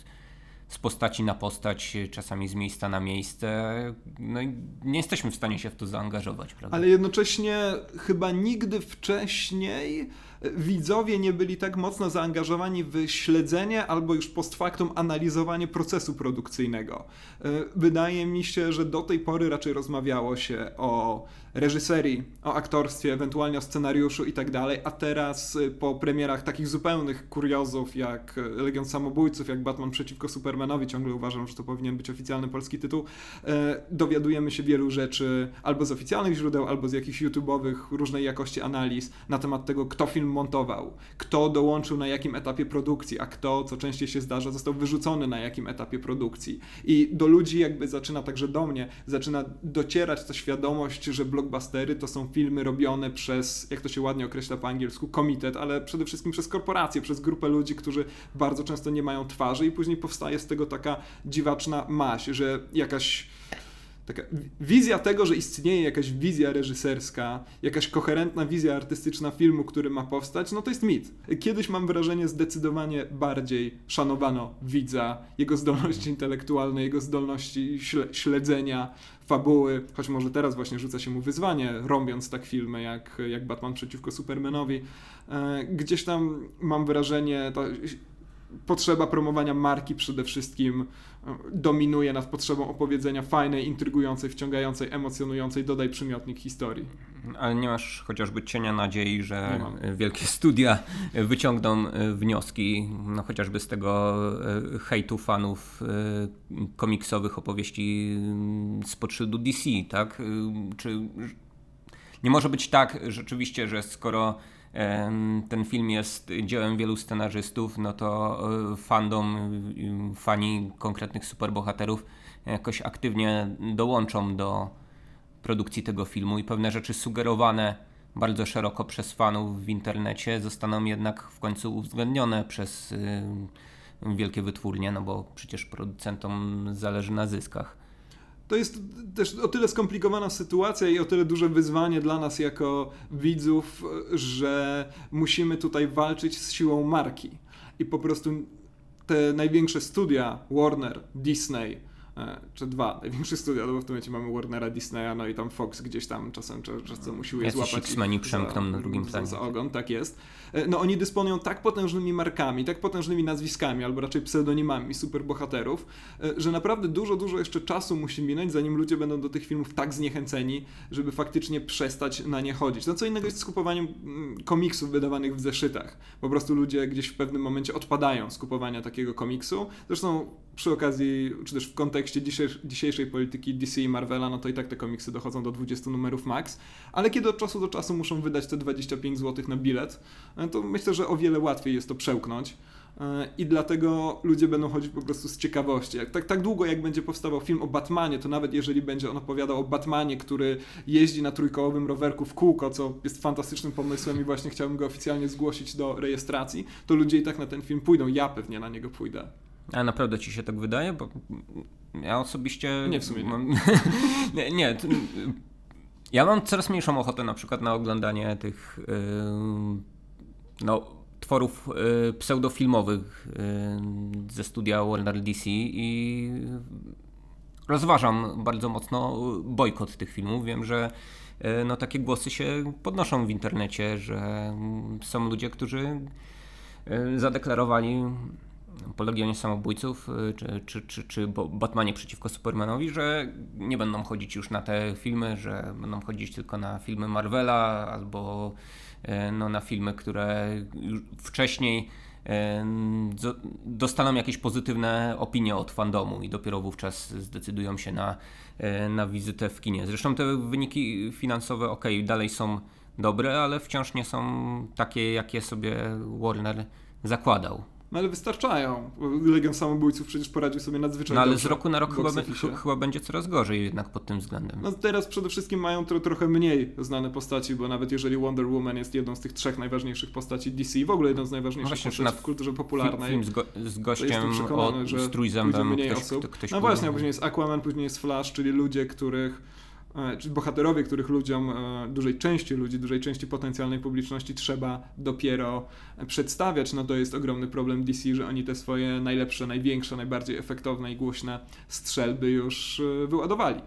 [SPEAKER 1] z postaci na postać, czasami z miejsca na miejsce. No i nie jesteśmy w stanie się w to zaangażować, prawda?
[SPEAKER 2] Ale jednocześnie chyba nigdy wcześniej widzowie nie byli tak mocno zaangażowani w śledzenie albo już post factum analizowanie procesu produkcyjnego. E, wydaje mi się, że do tej pory raczej rozmawiało się o reżyserii, o aktorstwie, ewentualnie o scenariuszu i tak dalej, a teraz y, po premierach takich zupełnych kuriozów jak y, Legion Samobójców, jak Batman przeciwko Supermanowi, ciągle uważam, że to powinien być oficjalny polski tytuł, e, dowiadujemy się wielu rzeczy albo z oficjalnych źródeł, albo z jakichś YouTube'owych różnej jakości analiz na temat tego, kto film montował, kto dołączył na jakim etapie produkcji, a kto, co częściej się zdarza, został wyrzucony na jakim etapie produkcji. I do ludzi jakby zaczyna, także do mnie, zaczyna docierać ta świadomość, że blockbustery to są filmy robione przez, jak to się ładnie określa po angielsku, komitet, ale przede wszystkim przez korporacje, przez grupę ludzi, którzy bardzo często nie mają twarzy i później powstaje z tego taka dziwaczna maś, że jakaś taka wizja tego, że istnieje jakaś wizja reżyserska, jakaś koherentna wizja artystyczna filmu, który ma powstać, no to jest mit. Kiedyś mam wrażenie zdecydowanie bardziej szanowano widza, jego zdolności intelektualne, jego zdolności śledzenia fabuły, choć może teraz właśnie rzuca się mu wyzwanie, robiąc tak filmy jak, jak Batman przeciwko Supermanowi. E, gdzieś tam mam wrażenie, to potrzeba promowania marki przede wszystkim dominuje nad potrzebą opowiedzenia fajnej, intrygującej, wciągającej, emocjonującej, dodaj przymiotnik historii.
[SPEAKER 1] Ale nie masz chociażby cienia nadziei, że wielkie studia wyciągną e, wnioski, no chociażby z tego e, hejtu fanów komiksowych opowieści z podszyldu DC, tak? Czy nie może być tak rzeczywiście, że skoro ten film jest dziełem wielu scenarzystów, no to e, fandom, fani konkretnych superbohaterów jakoś aktywnie dołączą do produkcji tego filmu i pewne rzeczy sugerowane bardzo szeroko przez fanów w internecie zostaną jednak w końcu uwzględnione przez wielkie wytwórnie, no bo przecież producentom zależy na zyskach
[SPEAKER 2] to jest też o tyle skomplikowana sytuacja i o tyle duże wyzwanie dla nas jako widzów, że musimy tutaj walczyć z siłą marki. I po prostu te największe studia, Warner, Disney, czy dwa największe studia, no bo w tym momencie mamy Warnera, Disneya, no i tam Fox gdzieś tam czasem czasem usiłuje
[SPEAKER 1] Jacyś
[SPEAKER 2] złapać
[SPEAKER 1] X-Meni przemkną na drugim planie.
[SPEAKER 2] za ogon, tak jest. E, No oni dysponują tak potężnymi markami, tak potężnymi nazwiskami, albo raczej pseudonimami superbohaterów, e, że naprawdę dużo, dużo jeszcze czasu musi minąć, zanim ludzie będą do tych filmów tak zniechęceni, żeby faktycznie przestać na nie chodzić. No co innego jest z kupowaniem mm, komiksów wydawanych w zeszytach. Po prostu ludzie gdzieś w pewnym momencie odpadają z kupowania takiego komiksu. Zresztą przy okazji, czy też w kontekście dzisiejsz- dzisiejszej polityki DC i Marvela, no to i tak te komiksy dochodzą do 20 numerów max, ale kiedy od czasu do czasu muszą wydać te 25 zł na bilet, e, to myślę, że o wiele łatwiej jest to przełknąć. E, I dlatego ludzie będą chodzić po prostu z ciekawości. Jak, tak, tak długo, jak będzie powstawał film o Batmanie, to nawet jeżeli będzie on opowiadał o Batmanie, który jeździ na trójkołowym rowerku w kółko, co jest fantastycznym pomysłem i właśnie chciałbym go oficjalnie zgłosić do rejestracji, to ludzie i tak na ten film pójdą. Ja pewnie na niego pójdę.
[SPEAKER 1] A naprawdę ci się tak wydaje? Bo ja osobiście.
[SPEAKER 2] Nie, w sumie nie.
[SPEAKER 1] Mam... nie, nie. t- Ja mam coraz mniejszą ochotę na przykład na oglądanie tych yy, no, tworów yy, pseudofilmowych yy, ze studia Warner DC i rozważam bardzo mocno bojkot tych filmów. Wiem, że yy, no, takie głosy się podnoszą w internecie, że są ludzie, którzy yy, zadeklarowali po Legionie Samobójców y, czy, czy, czy, czy Batmanie przeciwko Supermanowi, że nie będą chodzić już na te filmy, że będą chodzić tylko na filmy Marvela albo e, no, na filmy, które wcześniej zo- dostaną jakieś pozytywne opinie od fandomu i dopiero wówczas zdecydują się na, na wizytę w kinie. Zresztą te wyniki finansowe, ok, dalej są dobre, ale wciąż nie są takie, jakie sobie Warner zakładał.
[SPEAKER 2] No ale wystarczają. Legion Samobójców przecież poradził sobie nadzwyczajnie
[SPEAKER 1] No ale
[SPEAKER 2] dobrze
[SPEAKER 1] z roku na rok chyba, chyba będzie coraz gorzej jednak pod tym względem.
[SPEAKER 2] No teraz przede wszystkim mają tro, trochę mniej znane postaci, bo nawet jeżeli Wonder Woman jest jedną z tych trzech najważniejszych postaci DC, w ogóle jedną z najważniejszych
[SPEAKER 1] No właśnie,
[SPEAKER 2] postaci
[SPEAKER 1] na
[SPEAKER 2] w kulturze popularnej,
[SPEAKER 1] Film z, go- z gościem o,
[SPEAKER 2] że
[SPEAKER 1] z trójzębem ktoś, ktoś
[SPEAKER 2] no właśnie, a później jest Aquaman, później jest Flash, czyli ludzie, których e, czyli bohaterowie, których ludziom, e, dużej części ludzi, dużej części potencjalnej publiczności trzeba dopiero przedstawiać, no to jest ogromny problem DC, że oni te swoje najlepsze, największe, najbardziej efektowne i głośne strzelby już e, wyładowali.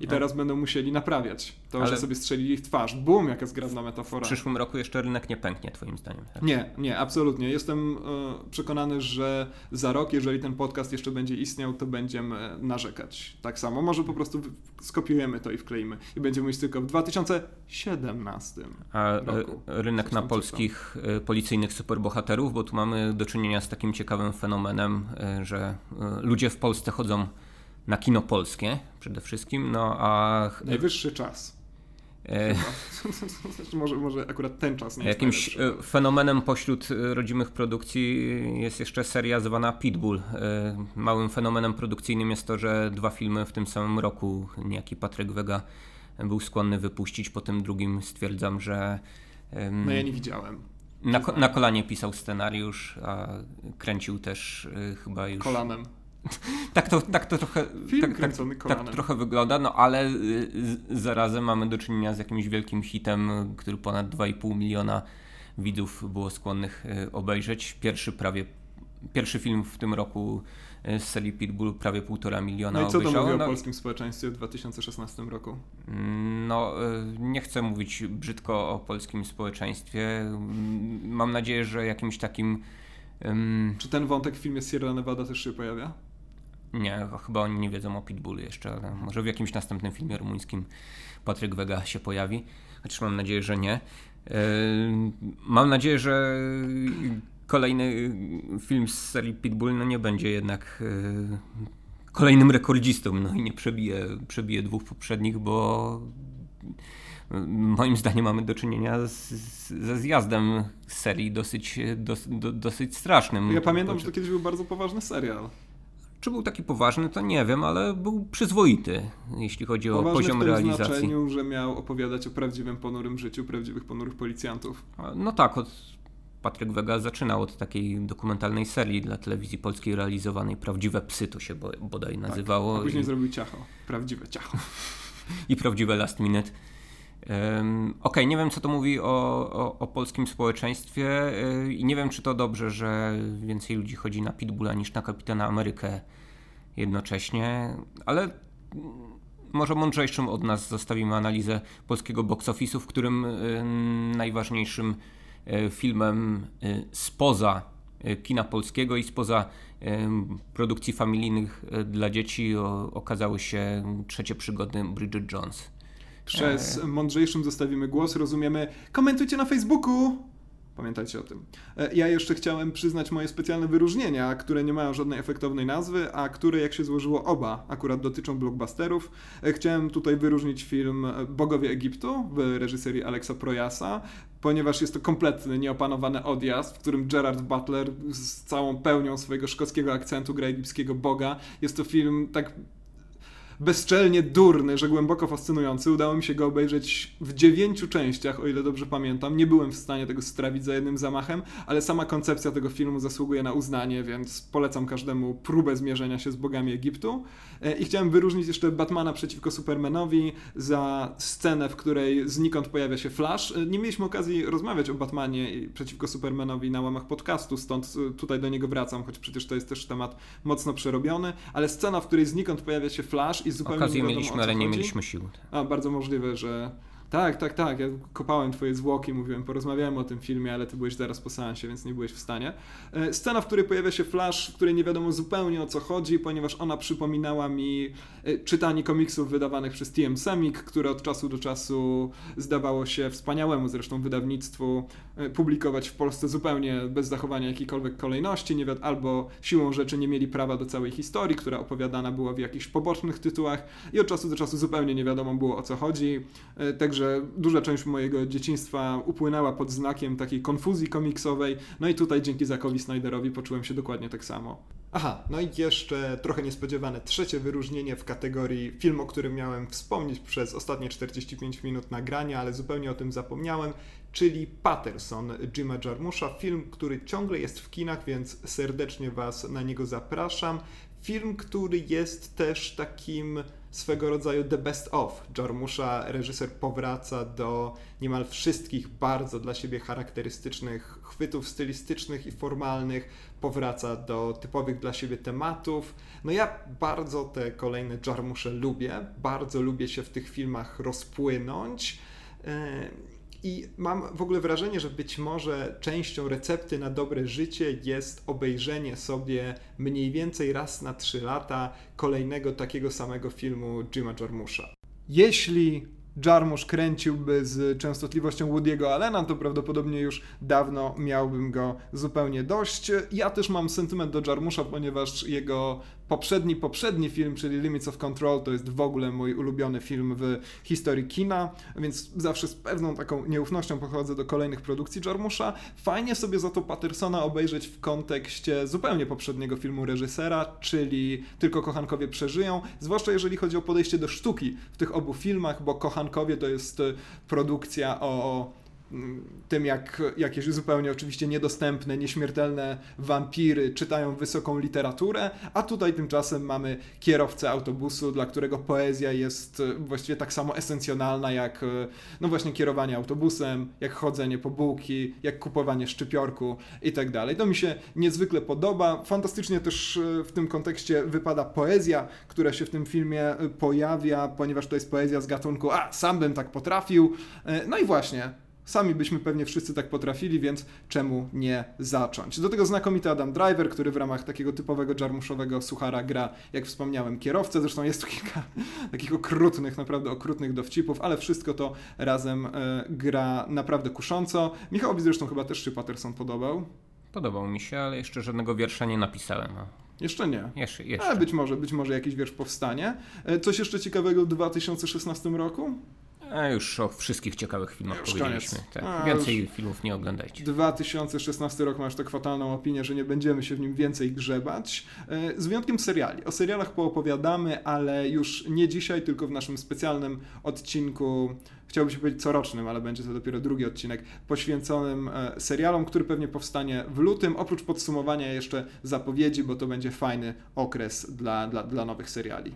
[SPEAKER 2] I teraz będą musieli naprawiać to, że
[SPEAKER 1] Ale-
[SPEAKER 2] sobie strzelili w twarz. Bum, jaka zgrabna
[SPEAKER 1] W
[SPEAKER 2] metafora.
[SPEAKER 1] przyszłym roku jeszcze rynek nie pęknie, twoim zdaniem. Tak?
[SPEAKER 2] Nie, nie, absolutnie. Jestem e, przekonany, że za rok, jeżeli ten podcast jeszcze będzie istniał, to będziemy narzekać. Tak samo. Może po prostu w- skopiujemy to i wkleimy. I będziemy mówić tylko w 2017.
[SPEAKER 1] A e,
[SPEAKER 2] roku.
[SPEAKER 1] rynek na polskich e, policyjnych superbohaterów, bo tu mamy do czynienia z takim ciekawym fenomenem, że ludzie w Polsce chodzą na kino polskie przede wszystkim, no a
[SPEAKER 2] Najwyższy czas.
[SPEAKER 1] E,
[SPEAKER 2] może, może akurat ten czas nie
[SPEAKER 1] Jakimś
[SPEAKER 2] najlepszy.
[SPEAKER 1] e, fenomenem pośród e, rodzimych produkcji jest jeszcze seria zwana Pitbull. Małym fenomenem produkcyjnym jest to, że dwa filmy w tym samym roku niejaki Patryk Wega był skłonny wypuścić. Po tym drugim stwierdzam, że
[SPEAKER 2] No ja nie widziałem.
[SPEAKER 1] na, na kolanie pisał scenariusz, a kręcił też chyba już.
[SPEAKER 2] Kolanem.
[SPEAKER 1] Tak to, tak to trochę.
[SPEAKER 2] Film
[SPEAKER 1] tak, tak, tak trochę wygląda, no ale y, z- zarazem mamy do czynienia z jakimś wielkim hitem, który ponad 2,5 miliona widzów było skłonnych y, obejrzeć. Pierwszy prawie pierwszy film w tym roku y, z serii Pitbull prawie 1,5 miliona
[SPEAKER 2] No i co to mówi o
[SPEAKER 1] No,
[SPEAKER 2] polskim społeczeństwie w 2016 roku?
[SPEAKER 1] no, y, nie chcę mówić brzydko o polskim społeczeństwie. Mm, Mam nadzieję, że jakimś takim ym,
[SPEAKER 2] Czy ten wątek w filmie Sierra Nevada też się pojawia?
[SPEAKER 1] Nie, chyba oni nie wiedzą o Pitbullu jeszcze, ale może w jakimś następnym filmie rumuńskim Patryk Wega się pojawi, chociaż mam nadzieję, że nie. Yy, Mam nadzieję, że kolejny film z serii Pitbull no nie będzie jednak yy, kolejnym rekordzistą, no i nie przebije, przebije dwóch poprzednich, bo yy, moim zdaniem mamy do czynienia z, z, ze zjazdem serii dosyć, dos, do, dosyć strasznym.
[SPEAKER 2] Ja pamiętam, że to kiedyś był bardzo poważny serial.
[SPEAKER 1] Czy był taki poważny, to nie wiem, ale był przyzwoity, jeśli chodzi o
[SPEAKER 2] Poważny
[SPEAKER 1] poziom
[SPEAKER 2] w tym
[SPEAKER 1] realizacji.
[SPEAKER 2] znaczeniu, że miał opowiadać o prawdziwym, ponurym życiu prawdziwych, ponurych policjantów.
[SPEAKER 1] No tak, od, Patryk Wega zaczynał od takiej dokumentalnej serii dla telewizji polskiej realizowanej Prawdziwe Psy, to się bo, bodaj nazywało.
[SPEAKER 2] Tak, A później
[SPEAKER 1] i,
[SPEAKER 2] zrobił ciacho. Prawdziwe ciacho.
[SPEAKER 1] I Prawdziwe Last Minute. Okej, nie wiem co to mówi o, o, o polskim społeczeństwie yy, i nie wiem czy to dobrze, że więcej ludzi chodzi na Pitbulla niż na Kapitana Amerykę jednocześnie, ale może mądrzejszym od nas zostawimy analizę polskiego box office'u, w którym najważniejszym filmem spoza kina polskiego i spoza produkcji familijnych dla dzieci okazały się trzecie przygody Bridget Jones.
[SPEAKER 2] Przez mądrzejszym zostawimy głos, rozumiemy. Komentujcie na Facebooku! Pamiętajcie o tym. E, ja jeszcze chciałem przyznać moje specjalne wyróżnienia, które nie mają żadnej efektownej nazwy, a które, jak się złożyło, oba akurat dotyczą blockbusterów. E, chciałem tutaj wyróżnić film Bogowie Egiptu w reżyserii Alexa Projasa, ponieważ jest to kompletny, nieopanowany odjazd, w którym Gerard Butler z całą pełnią swojego szkockiego akcentu gra egipskiego boga. Jest to film tak bezczelnie durny, że głęboko fascynujący. Udało mi się go obejrzeć w dziewięciu częściach, o ile dobrze pamiętam. Nie byłem w stanie tego strawić za jednym zamachem, ale sama koncepcja tego filmu zasługuje na uznanie, więc polecam każdemu próbę zmierzenia się z bogami Egiptu. E, I chciałem wyróżnić jeszcze Batmana przeciwko Supermanowi za scenę, w której znikąd pojawia się Flash. E, nie mieliśmy okazji rozmawiać o Batmanie przeciwko Supermanowi na łamach podcastu, stąd e, tutaj do niego wracam, choć przecież to jest też temat mocno przerobiony, ale scena, w której znikąd pojawia się Flash zupełnie
[SPEAKER 1] Okazję
[SPEAKER 2] nie wiadomo,
[SPEAKER 1] mieliśmy, ale nie mieliśmy sił.
[SPEAKER 2] A, bardzo możliwe, że tak, tak, tak. Ja kopałem twoje zwłoki, mówiłem, porozmawiałem o tym filmie, ale ty byłeś zaraz po seansie, więc nie byłeś w stanie. E, scena, w której pojawia się Flash, w której nie wiadomo zupełnie o co chodzi, ponieważ ona przypominała mi e, czytanie komiksów wydawanych przez TM Semik, które od czasu do czasu zdawało się wspaniałemu zresztą wydawnictwu e, publikować w Polsce zupełnie bez zachowania jakiejkolwiek kolejności, nie albo siłą rzeczy nie mieli prawa do całej historii, która opowiadana była w jakichś pobocznych tytułach i od czasu do czasu zupełnie nie wiadomo było o co chodzi. Także że duża część mojego dzieciństwa upłynęła pod znakiem takiej konfuzji komiksowej, no i tutaj dzięki Zakowi Snyderowi poczułem się dokładnie tak samo. Aha, no i jeszcze trochę niespodziewane trzecie wyróżnienie w kategorii film, o którym miałem wspomnieć przez ostatnie 45 minut nagrania, ale zupełnie o tym zapomniałem, czyli Patterson Jima Jarmusza, film, który ciągle jest w kinach, więc serdecznie Was na niego zapraszam. Film, który jest też takim swego rodzaju the best of. Jarmusza, reżyser, powraca do niemal wszystkich bardzo dla siebie charakterystycznych chwytów stylistycznych i formalnych, powraca do typowych dla siebie tematów. No ja bardzo te kolejne Jarmusze lubię, bardzo lubię się w tych filmach rozpłynąć. E, i mam w ogóle wrażenie, że być może częścią recepty na dobre życie jest obejrzenie sobie mniej więcej raz na trzy lata kolejnego takiego samego filmu Jima Jarmusza. Jeśli Jarmusz kręciłby z częstotliwością Woody'ego Allena, to prawdopodobnie już dawno miałbym go zupełnie dość. Ja też mam sentyment do Jarmusza, ponieważ jego poprzedni, poprzedni film, czyli Limits of Control, to jest w ogóle mój ulubiony film w historii kina, więc zawsze z pewną taką nieufnością podchodzę do kolejnych produkcji Jarmusza. Fajnie sobie za to Pattersona obejrzeć w kontekście zupełnie poprzedniego filmu reżysera, czyli Tylko kochankowie przeżyją, zwłaszcza jeżeli chodzi o podejście do sztuki w tych obu filmach, bo Kochankowie to jest produkcja o tym, jak jakieś zupełnie oczywiście niedostępne, nieśmiertelne wampiry czytają wysoką literaturę, a tutaj tymczasem mamy kierowcę autobusu, dla którego poezja jest e, właściwie tak samo esencjonalna jak e, no właśnie kierowanie autobusem, jak chodzenie po bułki, jak kupowanie szczypiorku i tak dalej. To mi się niezwykle podoba. Fantastycznie też e, w tym kontekście wypada poezja, która się w tym filmie pojawia, ponieważ to jest poezja z gatunku a, sam bym tak potrafił. No i właśnie, Sami byśmy pewnie wszyscy tak potrafili, więc czemu nie zacząć? Do tego znakomity Adam Driver, który w ramach takiego typowego jarmuszowego suchara gra, jak wspomniałem, kierowcę. Zresztą jest tu kilka takich okrutnych, naprawdę okrutnych dowcipów, ale wszystko to razem e, gra naprawdę kusząco. Michałowi zresztą chyba też się Patterson podobał.
[SPEAKER 1] Podobał mi się, ale jeszcze żadnego wiersza nie napisałem. No.
[SPEAKER 2] Jeszcze nie.
[SPEAKER 1] Jeszcze, jeszcze.
[SPEAKER 2] Ale być może, być może jakiś wiersz powstanie. E, coś jeszcze ciekawego w 2016 roku?
[SPEAKER 1] A już o wszystkich ciekawych filmach już powiedzieliśmy. Tak. A, więcej filmów nie oglądajcie.
[SPEAKER 2] 2016 rok masz tak fatalną opinię, że nie będziemy się w nim więcej grzebać. E, z wyjątkiem seriali. O serialach poopowiadamy, ale już nie dzisiaj, tylko w naszym specjalnym odcinku chciałbym się powiedzieć corocznym, ale będzie to dopiero drugi odcinek, poświęconym e, serialom, który pewnie powstanie w lutym. Oprócz podsumowania jeszcze zapowiedzi, bo to będzie fajny okres dla, dla, dla nowych seriali.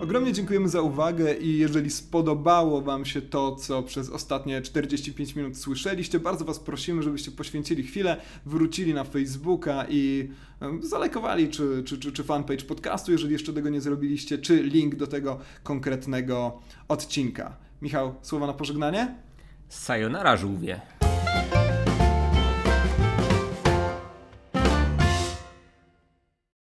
[SPEAKER 2] Ogromnie dziękujemy za uwagę i jeżeli spodobało Wam się to, co przez ostatnie 45 minut słyszeliście, bardzo Was prosimy, żebyście poświęcili chwilę, wrócili na Facebooka i zalekowali czy, czy, czy, czy fanpage podcastu, jeżeli jeszcze tego nie zrobiliście, czy link do tego konkretnego odcinka. Michał, słowa na pożegnanie?
[SPEAKER 1] Sayonara żółwie.